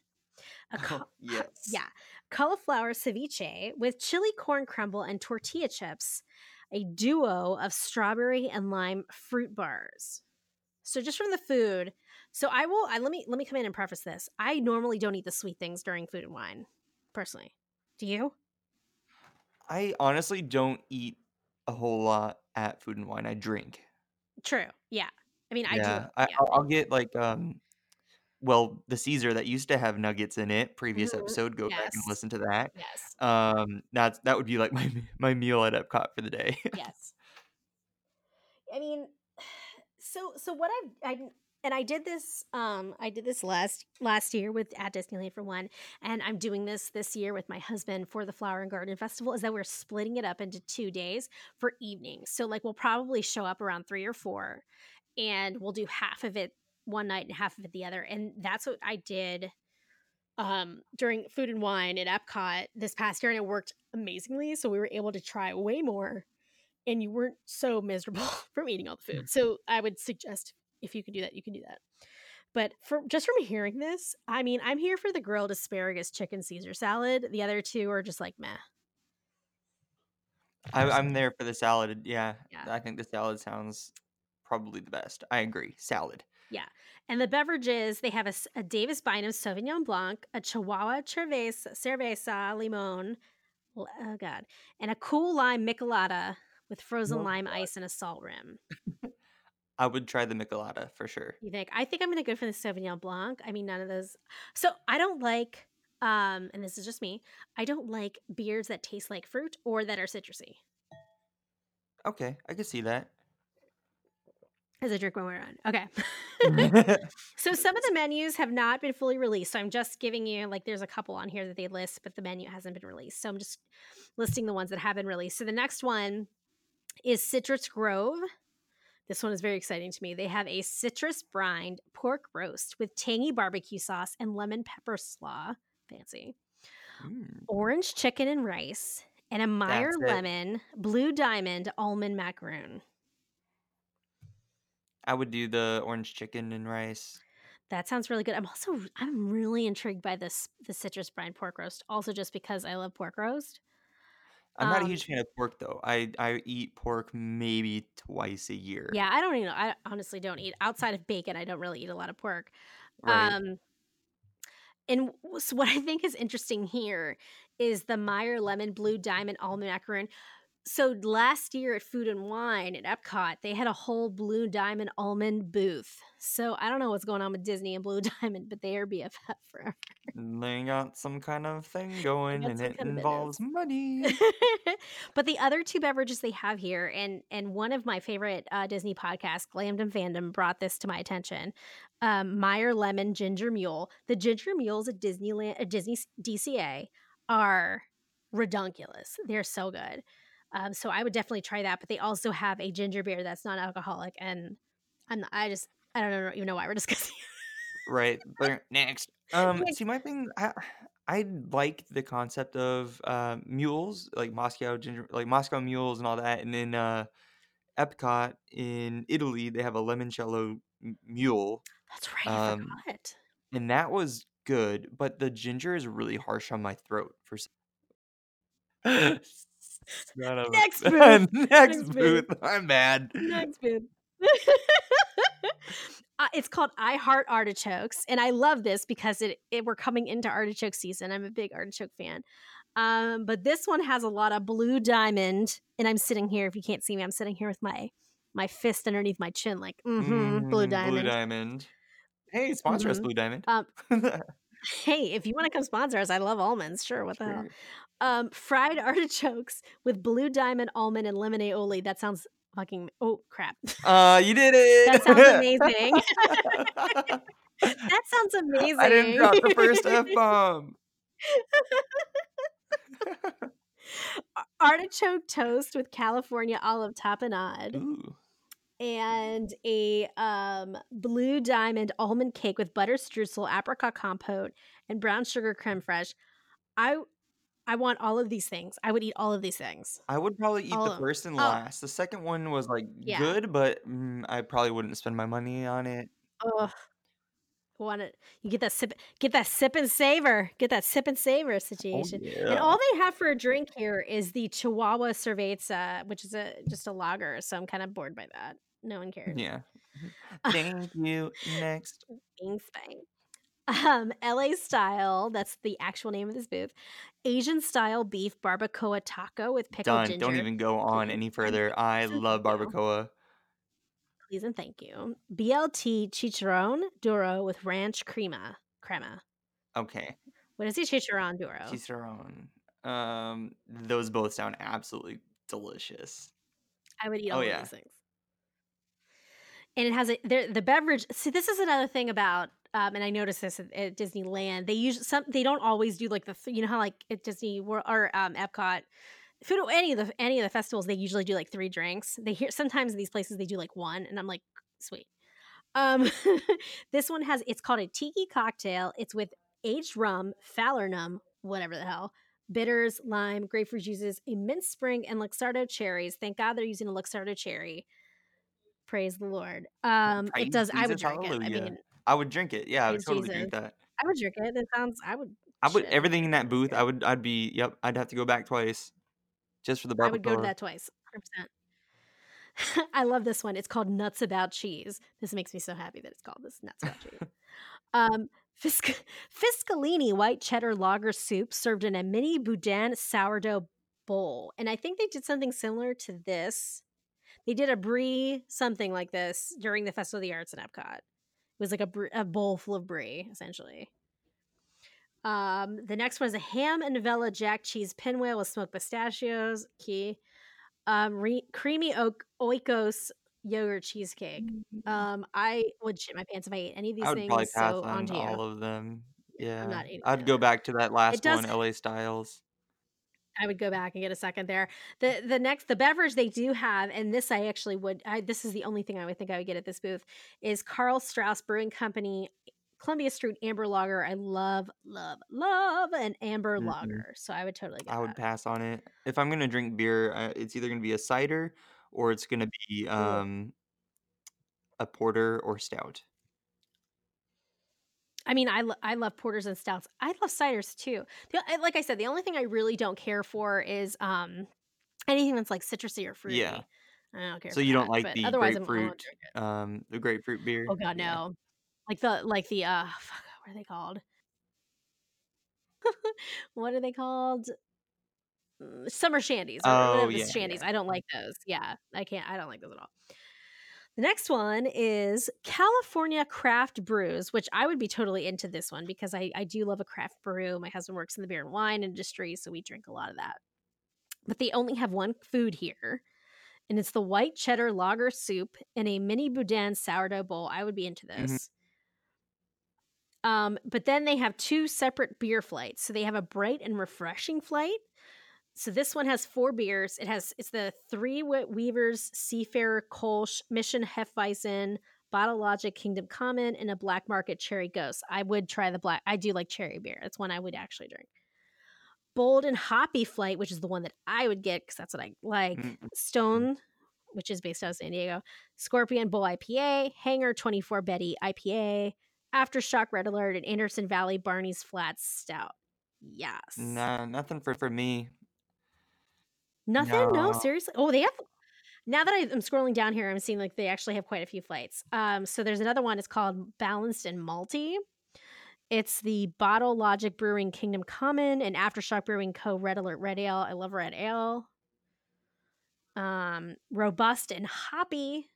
A Oh, yes. yeah, cauliflower ceviche with chili corn crumble and tortilla chips, a duo of strawberry and lime fruit bars. So just from the food, so I will. I let me let me come in and preface this. I normally don't eat the sweet things during food and wine, personally. Do you? I honestly don't eat a whole lot at Food and Wine. I drink. True. Yeah. I mean, I do. Yeah, I, Yeah. I'll, get like um, well, the Caesar that used to have nuggets in it. Previous Mhm. episode, go back and listen to that. Yes. Um, that's that would be like my my meal at Epcot for the day. yes. I mean, so so what I've I and I did this um I did this last last year with at Disneyland for one, and I'm doing this this year with my husband for the Flower and Garden Festival. Is that we're splitting it up into two days for evenings. So like we'll probably show up around three or four, and we'll do half of it one night and half of it the other. And that's what I did um during food and wine at Epcot this past year and it worked amazingly so we were able to try way more and you weren't so miserable from eating all the food. So I would suggest if you can do that, you can do that. But for just from hearing this, I mean, I'm here for the grilled asparagus chicken Caesar salad. The other two are just like meh. I, I'm there for the salad. Yeah, Yeah. I think the salad sounds probably the best. I agree. Salad. Yeah. And the beverages, they have a Davis Bynum Sauvignon Blanc, a Chihuahua Cerveza, Cerveza Limon, oh God, and a cool lime Michelada with frozen Oh, lime ice and a salt rim. I would try the Michelada for sure. You think? I think I'm gonna go for the Sauvignon Blanc. I mean, none of those. So I don't like, um, and this is just me. I don't like beers that taste like fruit or that are citrusy. Okay, I can see that. As I drink when we're on. Okay. so some of the menus have not been fully released. So I'm just giving you like there's a couple on here that they list, but the menu hasn't been released. So I'm just listing the ones that have been released. So the next one is Citrus Grove. This one is very exciting to me. They have a citrus brined pork roast with tangy barbecue sauce and lemon pepper slaw. Fancy. Mm, Orange chicken and rice, and a Meyer lemon blue diamond almond macaroon. I would do the orange chicken and rice. That sounds really good. I'm also I'm really intrigued by this the citrus brine pork roast. Also, just because I love pork roast. I'm not a Um, huge fan of pork though. I I eat pork maybe twice a year. Yeah, I don't even. I honestly don't eat outside of bacon. I don't really eat a lot of pork. Right. Um, and w- so what I think is interesting here is the Meyer lemon blue diamond almond macaroon. So last year at Food and Wine at Epcot, they had a whole blue diamond almond booth. So I don't know what's going on with Disney and Blue Diamond, but they are BFF forever. they got some kind of thing going, and it involves money. but the other two beverages they have here, and and one of my favorite uh, Disney podcasts, Glammed and Fandom, brought this to my attention. Um, Meyer Lemon Ginger Mule. The ginger mules at Disneyland, at Disney DCA, are redunculous. They're so good. Um, so I would definitely try that. But they also have a ginger beer that's non-alcoholic, and I'm I just I don't know, even know why we're discussing. right. Next. Um. See, my thing. I I like the concept of uh, mules, like Moscow ginger, like Moscow mules and all that, and then uh, Epcot in Italy, they have a limoncello mule, That's right. I um, forgot. and that was good. But the ginger is really harsh on my throat for. some- Son of Next booth. Next Next booth. booth. I'm mad. Next booth. uh, it's called I Heart Artichokes, and I love this because it, it we're coming into artichoke season. I'm a big artichoke fan. Um, but this one has a lot of blue diamond, and I'm sitting here. If you can't see me, I'm sitting here with my my fist underneath my chin, like mm-hmm, blue Mm, diamond. Blue diamond. Hey, sponsor us, Mhm. Blue Diamond. Um, Hey, if you want to come sponsor us, I love almonds. Sure, what the hell? Um, fried artichokes with blue diamond almond and lemon aioli. That sounds fucking. Oh crap! Uh, you did it. That sounds amazing. that sounds amazing. I didn't drop the first F bomb. Artichoke toast with California olive tapenade Ooh. and a um, blue diamond almond cake with butter streusel, apricot compote, and brown sugar creme fraiche. I I want all of these things. I would eat all of these things. I would probably eat All the of first and Oh last. The second one was, like, Yeah. good, but, mm, I probably wouldn't spend my money on it. Ugh. Want it you get that sip get that sip and savor. Get that sip and savor Oh, situation. And yeah. all they have for a drink here is the Chihuahua Cerveza, which is a just a lager, so I'm kinda bored by that. No one cares. Yeah. Mhm. Thank you. Next. Thanks, bye. Um, LA Style, that's the actual name of this booth. Asian style beef barbacoa taco with pickled Done. Don't even go on any further. I love barbacoa. Please and thank you. BLT chicharron duro with ranch crema crema. Okay. What is the chicharron duro? Chicharron. Um, those both sound absolutely delicious. I would eat Oh, all of yeah. these things. And it has a there the beverage see, this is another thing about, um, and I noticed this at, at Disneyland. They use some they don't always do like the th- you know how like at Disney World or um, Epcot, food any of the any of the festivals they usually do like three drinks. They hear sometimes in these places they do like one, and I'm like, sweet. Um, this one has it's called a tiki cocktail. It's with aged rum, falernum, whatever the hell, bitters, lime, grapefruit juices, a mint spring, and Luxardo cherries. Thank God they're using a Luxardo cherry. Praise the Lord. Um, Praise it does. I would Jesus, drink it. I mean, I would drink it. Yeah, I would praise totally Jesus. drink that. I would drink it. It sounds. I would. I would shit, everything in that booth. I would I'd be yep, I'd have to go back twice just for the I would go to barbacoa. that twice. 100%. I love this one. It's called Nuts About Cheese. This makes me so happy that it's called this Nuts About Cheese. Um, Fisc- Fiscalini white cheddar lager soup served in a mini boudin sourdough bowl. And I think they did something similar to this. They did a brie something like this during the Festival of the Arts in Epcot. It was like a, br- a bowl full of brie, essentially. Um, the next one is a ham and novella jack cheese pinwheel with smoked pistachios. Key. Um, re- creamy oak oikos yogurt cheesecake. Um, I would shit my pants if I ate any of these I would probably things. pass So on to you. all of them. Yeah. not I'd go back to that last one, LA Styles. I would go back and get a second there. The the next the beverage they do have, and this I actually would. I, this is the only thing I would think I would get at this booth is Karl Strauss Brewing Company, Columbia Street Amber Lager. I love love love an amber Mm-mm. lager, so I would totally get I would that. pass on it. If I'm gonna drink beer, uh, it's either gonna be a cider or it's gonna be um a porter or stout. I mean, I, lo- I love porters and stouts. I love ciders too. The, I- like I said, the only thing I really don't care for is um anything that's like citrusy or fruity. Yeah. I don't care. So you don't that, like the grapefruit, um, the grapefruit beer? Oh god, Yeah. no. Like the like the uh fuck, what are they called? what are they called? Mm, Summer shandies Oh, yeah, shandies. yeah. I don't like those. Yeah, I can't. I don't like those at all. The next one is California Craft Brews, which I would be totally into this one because I, I do love a craft brew. My husband works in the beer and wine industry, so we drink a lot of that. But they only have one food here, and it's the white cheddar lager soup in a mini boudin sourdough bowl. I would be into Mhm. this. Um, but then they have two separate beer flights. So they have a bright and refreshing flight. So this one has four beers. It has it's the three Wit Weavers, Seafarer, Kolsch, Mission Hefeweizen, Bottle Logic, Kingdom Common, and a Black Market Cherry Ghost. I would try the black. I do like cherry beer. That's one I would actually drink. Bold and Hoppy Flight, which is the one that I would get because that's what I like. Mm, Stone, which is based out of San Diego. Scorpion Bowl IPA, Hangar 24 Betty IPA, Aftershock Red Alert, and Anderson Valley Barney's Flat Stout. Yes. Nah, nothing for for me. Nothing? No. No. seriously. Oh, they have. Now that I- I'm scrolling down here, I'm seeing like they actually have quite a few flights. Um, so there's another one. It's called Balanced and Malty. It's the Bottle Logic Brewing Kingdom Common and Aftershock Brewing Co. Red Alert Red Ale. I love Red Ale. Um, robust and hoppy.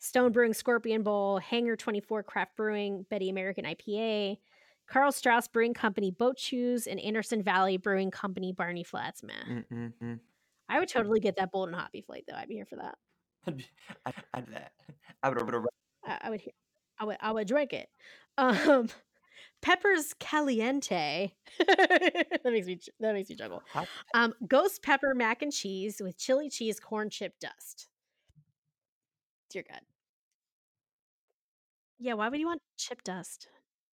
Stone Brewing Scorpion Bowl, Hangar 24 Craft Brewing, Betty American IPA, Karl Strauss Brewing Company Boat Shoes, and Anderson Valley Brewing Company Barney Flats. Meh. Mm-mm-mm. I would totally get that bold and hoppy flight though. I'd be here for that. I'd, be- I'd, I'd. I would. would I, I would. I would. I would drink it. Um, peppers caliente. that makes me. That makes me chuckle. Um, ghost pepper mac and cheese with chili cheese corn chip dust. Dear God. Yeah, why would you want chip dust?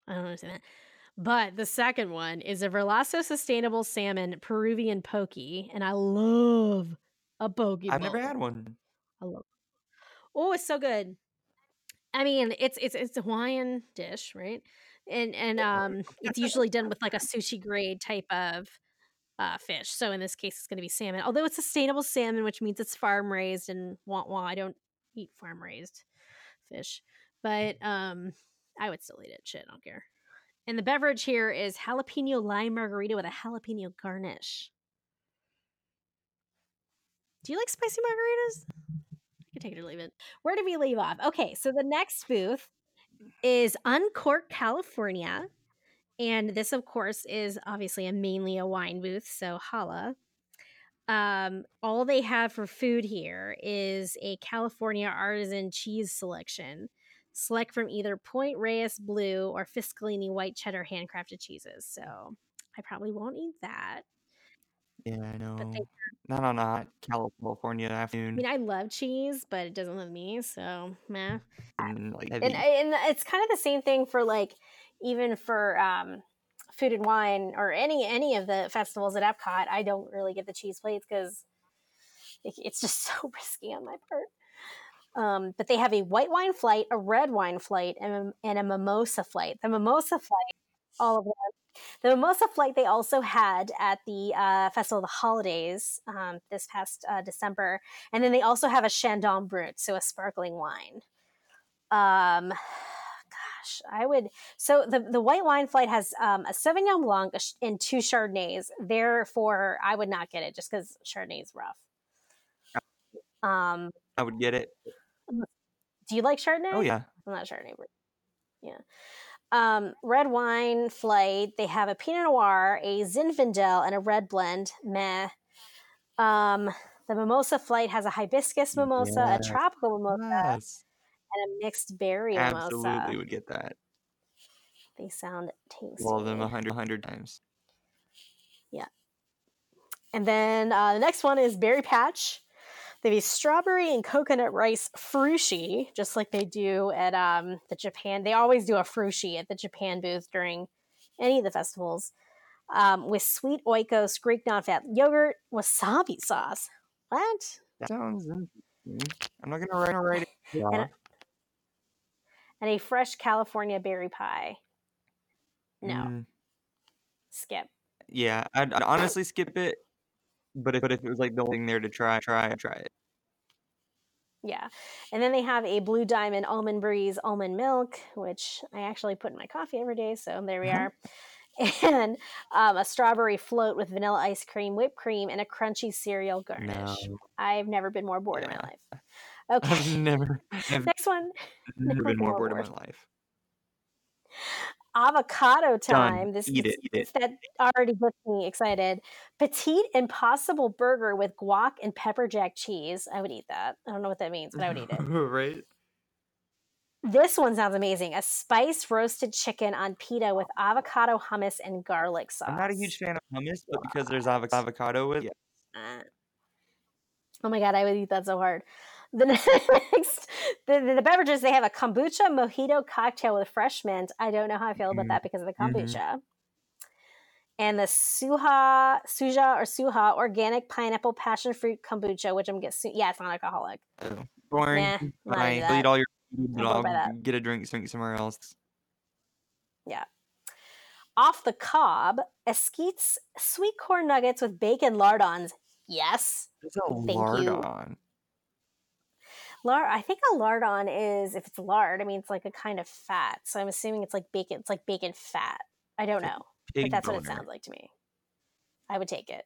I don't understand that. But the second one is a Verlasso Sustainable Salmon Peruvian Poke, and I love a poke. I've never had one. I love. Oh, it's so good. I mean, it's it's it's a Hawaiian dish, right? And and um, it's usually done with like a sushi grade type of uh, fish. So in this case, it's going to be salmon. Although it's sustainable salmon, which means it's farm raised and wah wah. I don't eat farm raised fish, but um, I would still eat it. Shit, I don't care. And the beverage here is jalapeno lime margarita with a jalapeno garnish. Do you like spicy margaritas? I can take it or leave it. Where did we leave off? Okay, so the next booth is Uncork California. And this, of course, is obviously a mainly a wine booth, so holla. Um, all they have for food here is a California artisan cheese selection. Select from either Point Reyes Blue or Fiscalini White Cheddar handcrafted cheeses. So I probably won't eat that. Yeah, I know. But they, Not on a hot California afternoon. I mean, I love cheese, but it doesn't love me. So, meh. and, like and and it's kind of the same thing for like even for um food and wine or any any of the festivals at epcot i don't really get the cheese plates because it's just so risky on my part um, but they have a white wine flight a red wine flight and a, and a mimosa flight. The mimosa flight all of them. The mimosa flight they also had at the uh, festival of the holidays um, this past uh, december. And then they also have a chandon brut so a sparkling wine. Um gosh i would so the the white wine flight has um, a sauvignon blanc and two chardonnays. Therefore i would not get it just because chardonnay is rough um I would get it. Do you like chardonnay Oh yeah. i'm not a chardonnay but yeah um red wine flight they have a pinot noir a zinfandel and a red blend meh um the mimosa flight has a hibiscus mimosa Yes. a tropical mimosa Yes. and a mixed berry Absolutely mimosa Absolutely would get that. they sound tasty All of them a hundred, hundred times. Yeah. And then uh, the next one is Berry Patch. They have a strawberry and coconut rice frushi, just like they do at um, the Japan. They always do a frushi at the Japan booth during any of the festivals, um, with sweet oikos, Greek non-fat yogurt, wasabi sauce. What? That sounds interesting. I'm not gonna write, write it. And, down. and a fresh California berry pie. No, Mm, skip. yeah, I'd, I'd honestly skip it. But if, but if it was like the only thing there to try, try, try it. Yeah. And then they have a Blue Diamond Almond Breeze almond milk, which I actually put in my coffee every day. So there we Uh-huh. are. And um, a strawberry float with vanilla ice cream, whipped cream, and a crunchy cereal garnish. No, I've never been more bored in my life. I've Okay. never, I've Next one never been more more bored in my life. Avocado Done. time. This Eat is it, eat it. that already gets me excited. Petite Impossible Burger with guac and pepper jack cheese. I would eat that. I don't know what that means, but I would eat it. right? This one sounds amazing. A spice roasted chicken on pita with avocado hummus and garlic sauce. I'm not a huge fan of hummus, but because there's avocado with it, Uh, oh my god, I would eat that so hard. The next, the, the, beverages they have a kombucha mojito cocktail with fresh mint. I don't know how I feel about Mhm. that because of the Mhm. kombucha. And the suha, suja or suha organic pineapple passion fruit kombucha, which I'm guessing, yeah, it's non-alcoholic. so boring. Nah, I'm not into Bye. that. Eat all your food, but I'm bored I'll get a drink, drink somewhere else. Yeah off the cob, Esquite's sweet corn nuggets with bacon lardons. Yes. Thank you. On. Lard, I think a lardon is if it's lard, I mean it's like a kind of fat. So I'm assuming it's like bacon. It's like bacon fat. I don't It's like know, but Pig that's what it sounds like to me. I would take it.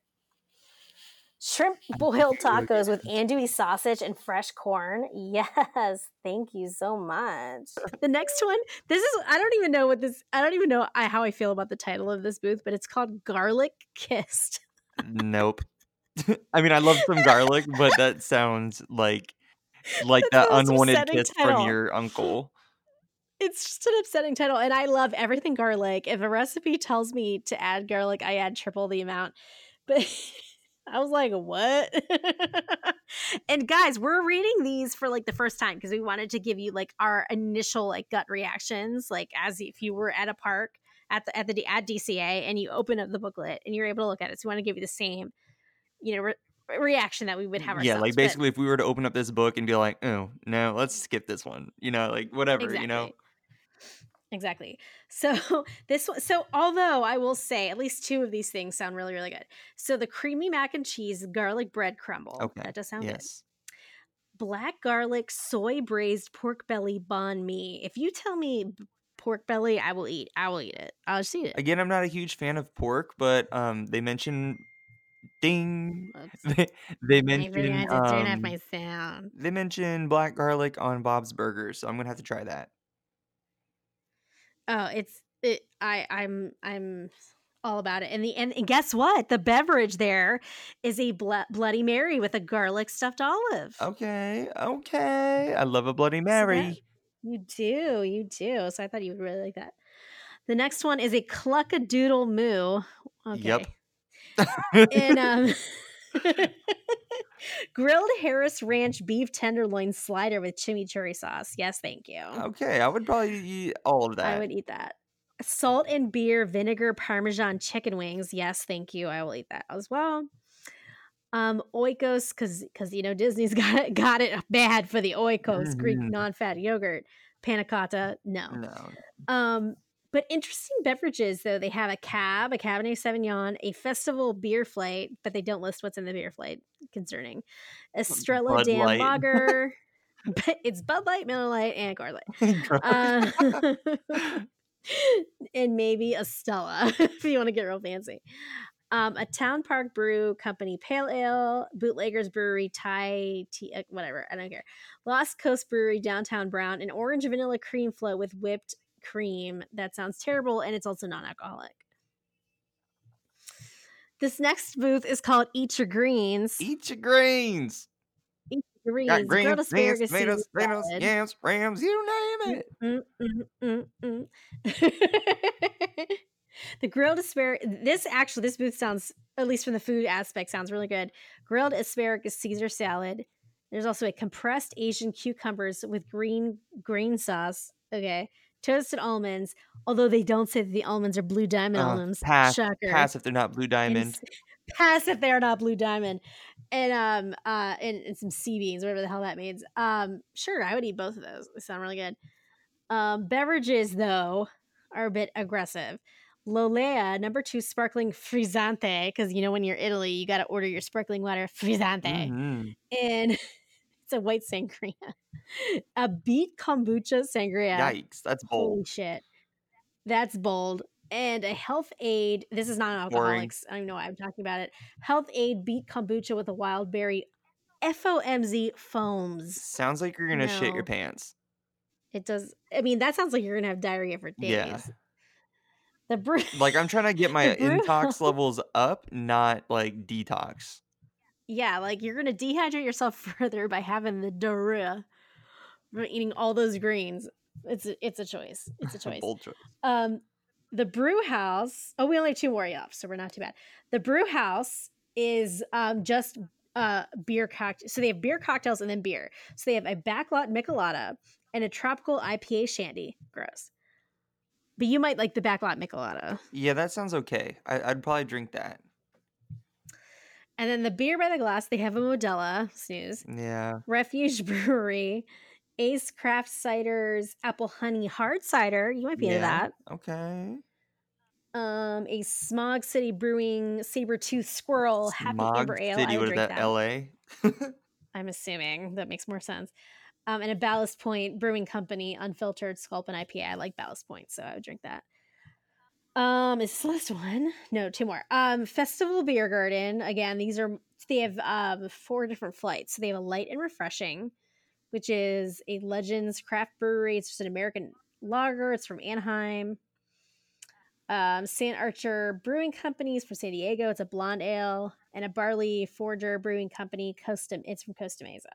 Shrimp boiled tacos with andouille sausage and fresh corn. Yes, thank you so much. The next one, this is I don't even know what this. I don't even know how I feel about the title of this booth, but it's called Garlic Kissed. Nope. I mean, I love some garlic, but that sounds like like that unwanted kiss title. from your uncle. It's just an upsetting title, and I love everything garlic. If a recipe tells me to add garlic, I add triple the amount. But I was like, what? and guys, we're reading these for like the first time because we wanted to give you like our initial like gut reactions, like as if you were at a park at the at the at DCA and you open up the booklet and you're able to look at it. So we want to give you the same, you know, re- reaction that we would have ourselves. Yeah, like but- basically, if we were to open up this book and be like, "Oh no, let's skip this one," you know, like whatever, you know. Exactly. So this one, so although I will say at least two of these things sound really, really good. So the creamy mac and cheese garlic bread crumble. Okay. That does sound good. Black garlic soy braised pork belly banh mi. If you tell me pork belly, I will eat. I will eat it. I'll just eat it. Again, I'm not a huge fan of pork, but um, they mention ding. They, they I mention forgot to turn off um, my sound. they mention black garlic on Bob's Burgers, so I'm gonna have to try that. Oh, it's it. I I'm I'm all about it. And the and, and guess what? The beverage there is a blo- Bloody Mary with a garlic stuffed olive. Okay, okay. I love a Bloody So Mary. you do, you do. So I thought you would really like that. The next one is a cluck a doodle moo. Okay. Um grilled Harris Ranch beef tenderloin slider with chimichurri sauce. Yes, thank you. okay, I would probably eat all of that. I would eat that. Salt and beer vinegar parmesan chicken wings. Yes, thank you. I will eat that as well. Um, oikos, because because you know Disney's got it got it bad for the oikos Greek Mhm. non-fat yogurt. Panna cotta, no. No. Um, but interesting beverages though. They have a cab, a Cabernet Sauvignon, a festival beer flight, but they don't list what's in the beer flight. Concerning, Estrella Bud Dan Light. Lager. but it's Bud Light, Miller Light, and Light uh, and maybe a Stella if you want to get real fancy. Um, a Town Park Brew Company Pale Ale, Bootleggers Brewery Thai tea, uh, whatever. I don't care. Lost Coast Brewery Downtown Brown, an orange vanilla cream float with whipped cream. That sounds terrible, and it's also non-alcoholic. This next booth is called Eat Your Greens. Eat your greens. Eat Your Greens. Got grilled greens, beans, asparagus tomatoes, tomatoes, yams, rams, you name it. Mm, mm, mm, mm. the grilled asparagus. This actually, this booth sounds, at least from the food aspect, sounds really good. Grilled asparagus Caesar salad. There's also a compressed Asian cucumbers with green green sauce. Okay, toasted almonds. Although they don't say that the almonds are blue diamond Uh, almonds. pass, Shocker. pass if they're not blue diamond. s- Pass if they're not blue diamond, and um uh and, and some sea beans, whatever the hell that means. Um, sure, I would eat both of those. They sound really good. Um, beverages though are a bit aggressive. Lolea number two sparkling frizzante because you know when you're in Italy you got to order your sparkling water frizzante Mhm. and it's a white sangria. A beet kombucha sangria. Yikes, that's bold. Holy shit. That's bold. And a Health-Ade. This is not an alcoholics. I don't even know why I'm talking about it. Health-Ade beet kombucha with a wild berry FOMZ foams. Sounds like you're gonna shit your pants. It does. I mean, that sounds like you're gonna have diarrhea for days. Yeah. The brew. Like I'm trying to get my intox levels up, not like detox. Yeah, like you're gonna dehydrate yourself further by having the diarrhea from eating all those greens. It's a, it's a choice. It's a choice. Bold choice. Um, the brew house. Oh, we only have two more off, so we're not too bad. The brew house is um just uh beer cocktail. So they have beer cocktails and then beer. So they have a backlot michelada and a tropical IPA shandy. Gross. But you might like the backlot michelada. Yeah, that sounds okay. I, I'd probably drink that. And then the beer by the glass, they have a Modella, snooze, Yeah. Refuge Brewery, Ace Craft Ciders, Apple Honey Hard Cider. You might be into that. Okay. um a smog city brewing saber tooth squirrel happy Smog amber ale City, I would drink that? that. L.A. i'm assuming that makes more sense um and a ballast point brewing company unfiltered sculpin ipa i like ballast point so i would drink that um is this last one no two more um festival beer garden again these are they have um four different flights so they have a light and refreshing which is a legends craft brewery it's just an american lager it's from anaheim um, Saint Archer Brewing Company is from San Diego. It's a blonde ale and a barley forger brewing company. Costa, it's from Costa Mesa.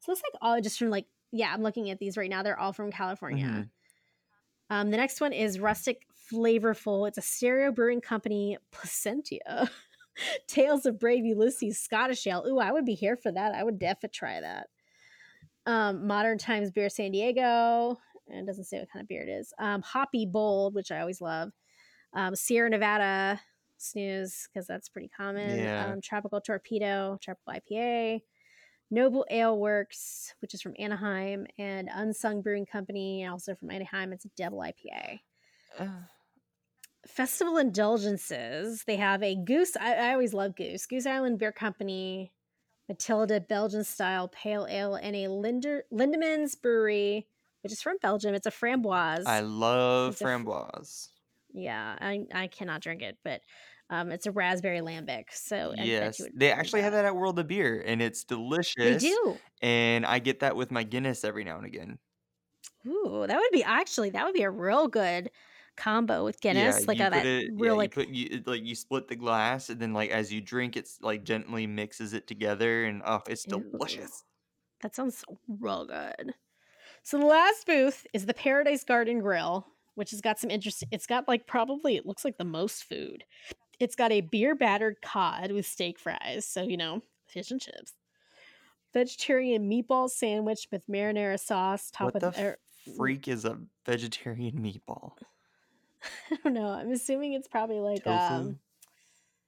So it's like all just from like yeah. I'm looking at these right now. They're all from California. Mhm. Um, the next one is Rustic Flavorful. It's a stereo brewing company, Placentia. Tales of Brave Ulysses Scottish Ale. Ooh, I would be here for that. I would definitely try that. Um, Modern Times Beer San Diego. And it doesn't say what kind of beer it is. Um, Hoppy Bold, which I always love. Um, Sierra Nevada snooze because that's pretty common. Yeah. Um, Tropical Torpedo, Tropical IPA. Noble Ale Works, which is from Anaheim, and Unsung Brewing Company, also from Anaheim. It's a double IPA. Uh, Festival indulgences. They have a Goose. I, I always love Goose. Goose Island Beer Company, Matilda Belgian style pale ale, and a Linder, Lindemans Brewery, which is from Belgium. It's a framboise. I love It's a framboise. yeah, I, I cannot drink it, but um, it's a raspberry lambic. So Yes, they actually have that. that at World of Beer, and it's delicious. They do. And I get that with my Guinness every now and again. Ooh, that would be actually that would be a real good combo with Guinness, Yeah, like you a, put that it. Yeah, real you like put you like you split the glass, and then like as you drink, it's like gently mixes it together, and oh, it's delicious. That sounds real good. So the last booth is the Paradise Garden Grill, which has got some interesting. It's got like probably it looks like the most food. It's got a beer battered cod with steak fries, so you know fish and chips. Vegetarian meatball sandwich with marinara sauce, top What with the er, freak is a vegetarian meatball? I don't know. I'm assuming it's probably like Tofu um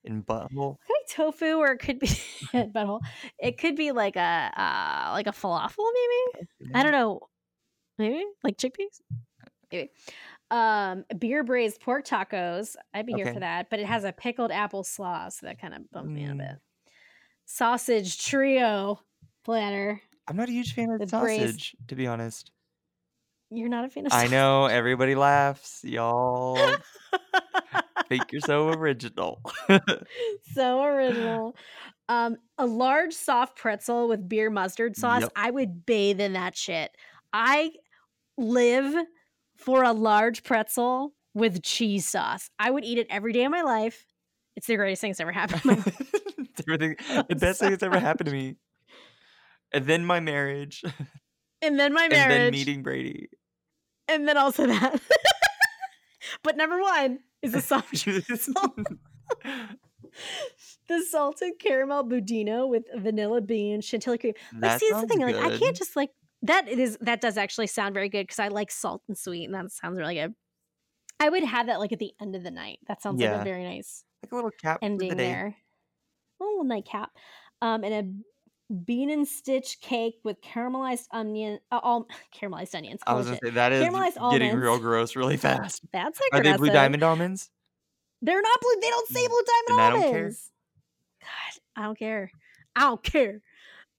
and butthole. could be tofu or it could be butthole. It could be like a uh like a falafel maybe. I don't know. Maybe like chickpeas. Maybe. Um, beer braised pork tacos. I'd be here for that, but it has a pickled apple slaw, so that kind of bumped me a Mm. bit. Sausage trio platter. I'm not a huge fan of braised- sausage, to be honest. You're not a fan of I know everybody laughs, y'all. think you're so original. so original. Um, a large soft pretzel with beer mustard sauce. Yep. I would bathe in that shit. I live for a large pretzel with cheese sauce. I would eat it every day of my life. It's the greatest thing that's ever happened. in my life. Everything, the best thing that's ever happened to me. And then my marriage, and then my marriage. and then meeting Brady. And then also that. but number one is the soft the salted caramel budino with vanilla bean chantilly cream. Like, that see, that's the thing. Like, I can't just like that. It is that does actually sound very good because I like salt and sweet, and that sounds really good. I would have that like at the end of the night. That sounds like a very nice like a little cap the ending day. there. A little nightcap, um, and a bean and stitch cake with caramelized onion, uh, all caramelized onions. I was gonna say that is Caramelized getting real gross really fast. That's Are they blue diamond almonds? They're not blue. They don't say Mm, blue diamond I don't care. almonds. God, I don't care. I don't care.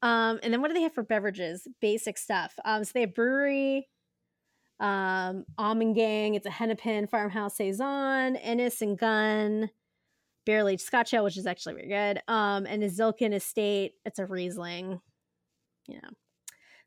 Um, and then what do they have for beverages? Basic stuff. Um, so they have brewery, um, Ommegang. It's a hennepin farmhouse saison, Innis & Gunn, barrel aged Scotch ale, which is actually very good. Um, and a Zilkin Estate. It's a Riesling. You know.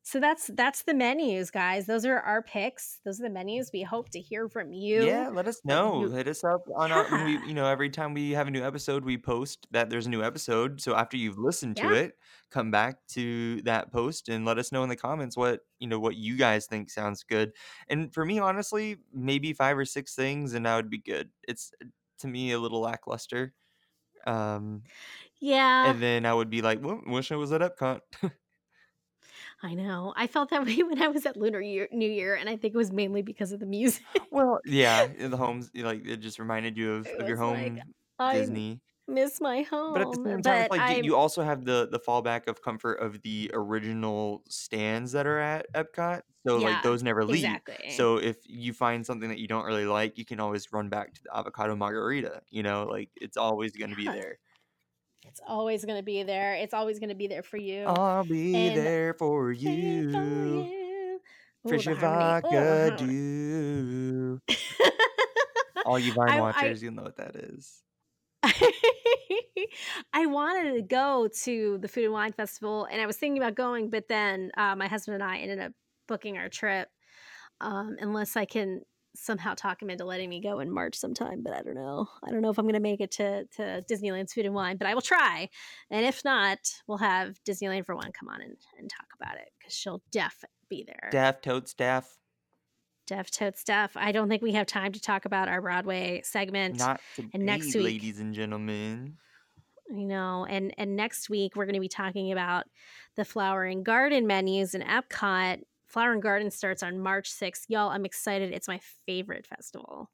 So that's that's the menus, guys. Those are our picks. Those are the menus. We hope to hear from you. Yeah, let us know. you- Hit us up on our. We, you know, every time we have a new episode, we post that there's a new episode. So after you've listened to Yeah. it, come back to that post and let us know in the comments what you know what you guys think sounds good. And for me, honestly, maybe five or six things, and that would be good. It's to me a little lackluster. Um, Yeah. and then I would be like, well, wish I was at Epcot. I know. I felt that way when I was at Lunar Year, New Year, and I think it was mainly because of the music. well, yeah, in the homes, like it just reminded you of, of your like, home I Disney. Miss my home. But at the same time, like you- I'm, you also have the the fallback of comfort of the original stands that are at Epcot. So Yeah, like those never leave. exactly. So if you find something that you don't really like, you can always run back to the avocado margarita. You know, like it's always going to be there. it's always going to be there. It's always going to be there for you. I'll be And there for There for you. you. Ooh, Fish the and harmony. Ooh, the vodka do. All you Vine I- I- watchers, you'll know what that is. I wanted to go to the Food and Wine Festival, and I was thinking about going, but then uh, my husband and I ended up booking our trip. Um, unless I can somehow talk him into letting me go in March sometime, but I don't know. I don't know if I'm going to make it to to Disneyland's Food and Wine, but I will try. And if not, we'll have Disneyland for one come on and, and talk about it because she'll def be there. Staff, toad staff. Def tote stuff. I don't think we have time to talk about our Broadway segment. Not today, and next week- ladies and gentlemen. You know, and and next week we're going to be talking about the Flower and Garden menus in Epcot. Flower and Garden starts on March 6th. Y'all, I'm excited. It's my favorite festival.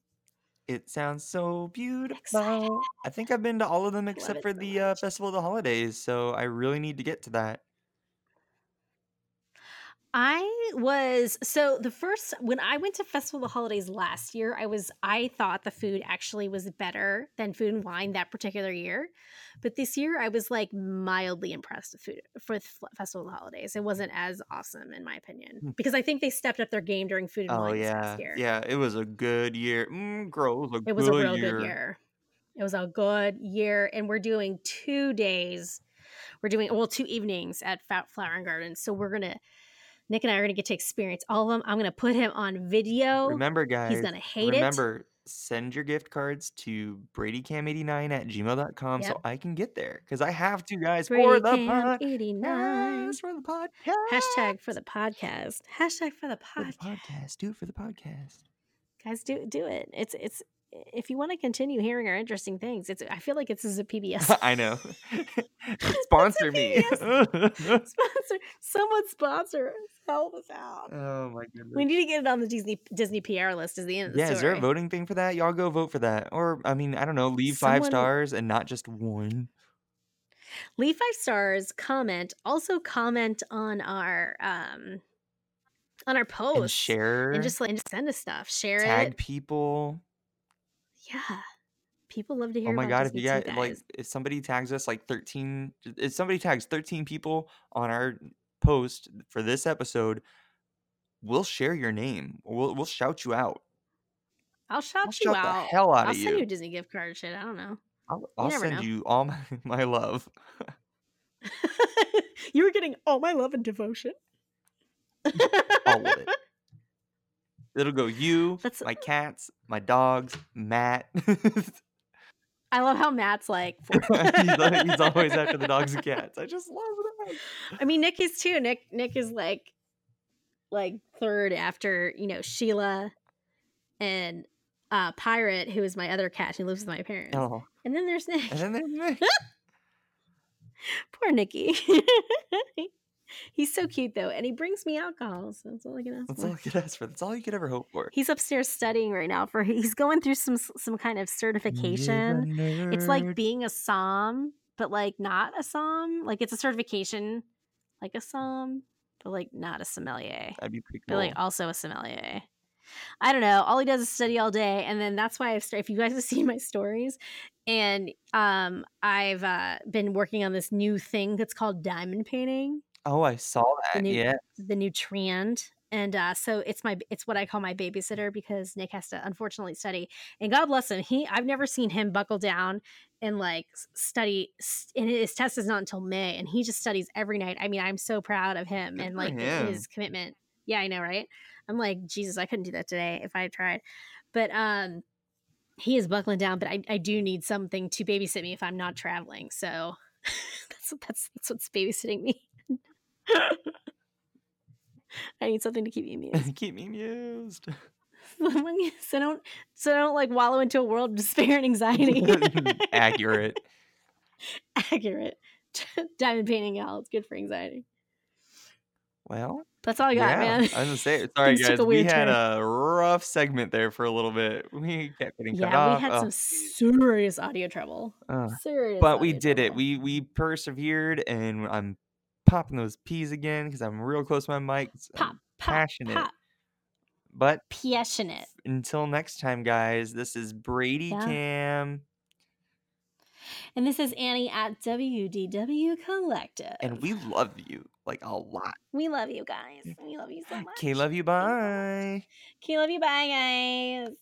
It sounds so Excited. beautiful. I think I've been to all of them except for so the uh. Festival of the Holidays, so I really need to get to that. I was so the first when I went to Festival of the Holidays last year, I was I thought the food actually was better than Food and Wine that particular year. But this year I was like mildly impressed with food for Festival of the Holidays. It wasn't as awesome in my opinion Mm. because I think they stepped up their game during Food and Oh Wine yeah, yeah. It was a good year. Mm, girl, it was a It was a real year. good year. It was a good year and we're doing 2 days. We're doing well 2 evenings at Flower and Garden. So we're going to Nick and I are going to get to experience all of them. I'm going to put him on video. Remember, guys, He's going to hate it. Remember, send your gift cards to bradycam89 at gmail.com Yep. so I can get there because I have to, guys, for the podcast. 89. For the podcast. Hashtag for the podcast. Hashtag for the For the podcast. podcast. Do it for the podcast. Guys, do it, do it. It's it's if you want to continue hearing our interesting things, it's I feel like it's is a PBS. I know. Sponsor me. sponsor. Someone sponsor us. Help us out. oh my goodness. We need to get it on the Disney Disney PR list. Is the end of the Yeah, is there a voting thing for that? Y'all go vote for that. Or, I mean, I don't know, leave five stars and not just one. Leave five stars. Comment. Also comment on our um on our post And share. and just like and just send us stuff. Share tag it. Tag people. Yeah. People love to oh hear Oh my god, if you got like if somebody tags us like 13 if somebody tags 13 people on our post for this episode, we'll share your name. We'll we'll shout you out. I'll shout I'll you shout the out. hell out I'll of send you you. a Disney gift card shit. I don't know. I'll, I'll never send know. you all my, my love. you were getting all my love and devotion. All of it. It'll go you, That's- my cats, my dogs, Matt. I love how Matt's like. he's, al- he's always after the dogs and cats. I just love that. I mean, Nick is too. Nick Nick is like, like third after you know Sheila, and uh Pirate, who is my other cat who lives with my parents. Oh, And then there's Nick. and then there's Nick. Poor Nicky. He's so cute though, and he brings me alcohol, so that's all I can ask That's for. all I could ask for. That's all you could ever hope for. He's upstairs studying right now for he's going through some some kind of certification. It's like being a som, but like not a som. Like it's a certification, like a som, but like not a sommelier, That'd be pretty but cool. like also a sommelier. I don't know. All he does is study all day, and then that's why I've started. If you guys have seen my stories, and um, I've uh, been working on this new thing that's called diamond painting oh, I saw that. new- yeah. the new trend and uh, so it's my it's what i call my babysitter because nick has to unfortunately study and god bless him he i've never seen him buckle down and like study and his test is not until may and he just studies every night i mean i'm so proud of him Good and like him. his commitment yeah i know right i'm like jesus i couldn't do that today if i had tried but um he is buckling down but i, I do need something to babysit me if i'm not traveling so that's that's that's what's babysitting me I need something to keep me amused. Keep me amused. so I don't so I don't like wallow into a world of despair and anxiety. Accurate. Accurate. Diamond painting y'all. It's good for anxiety. Well, That's all I got, yeah. man. I was gonna say, sorry guys, we had turn. a rough segment there for a little bit. We kept getting cut off. Yeah, we had Oh, some serious audio trouble. uh, Serious. but we did it. We we persevered, and I'm popping those peas again because I'm real close to my mic. Uh, pop, I'm pop, passionate. pop, But passionate. until next time, guys, this is Brady Yeah. Cam, And this is Annie at WDW Collective. and we love you like a lot. we love you guys. We love you so much. Okay, love you. Thanks so much. Bye. Okay, love you. Bye, guys.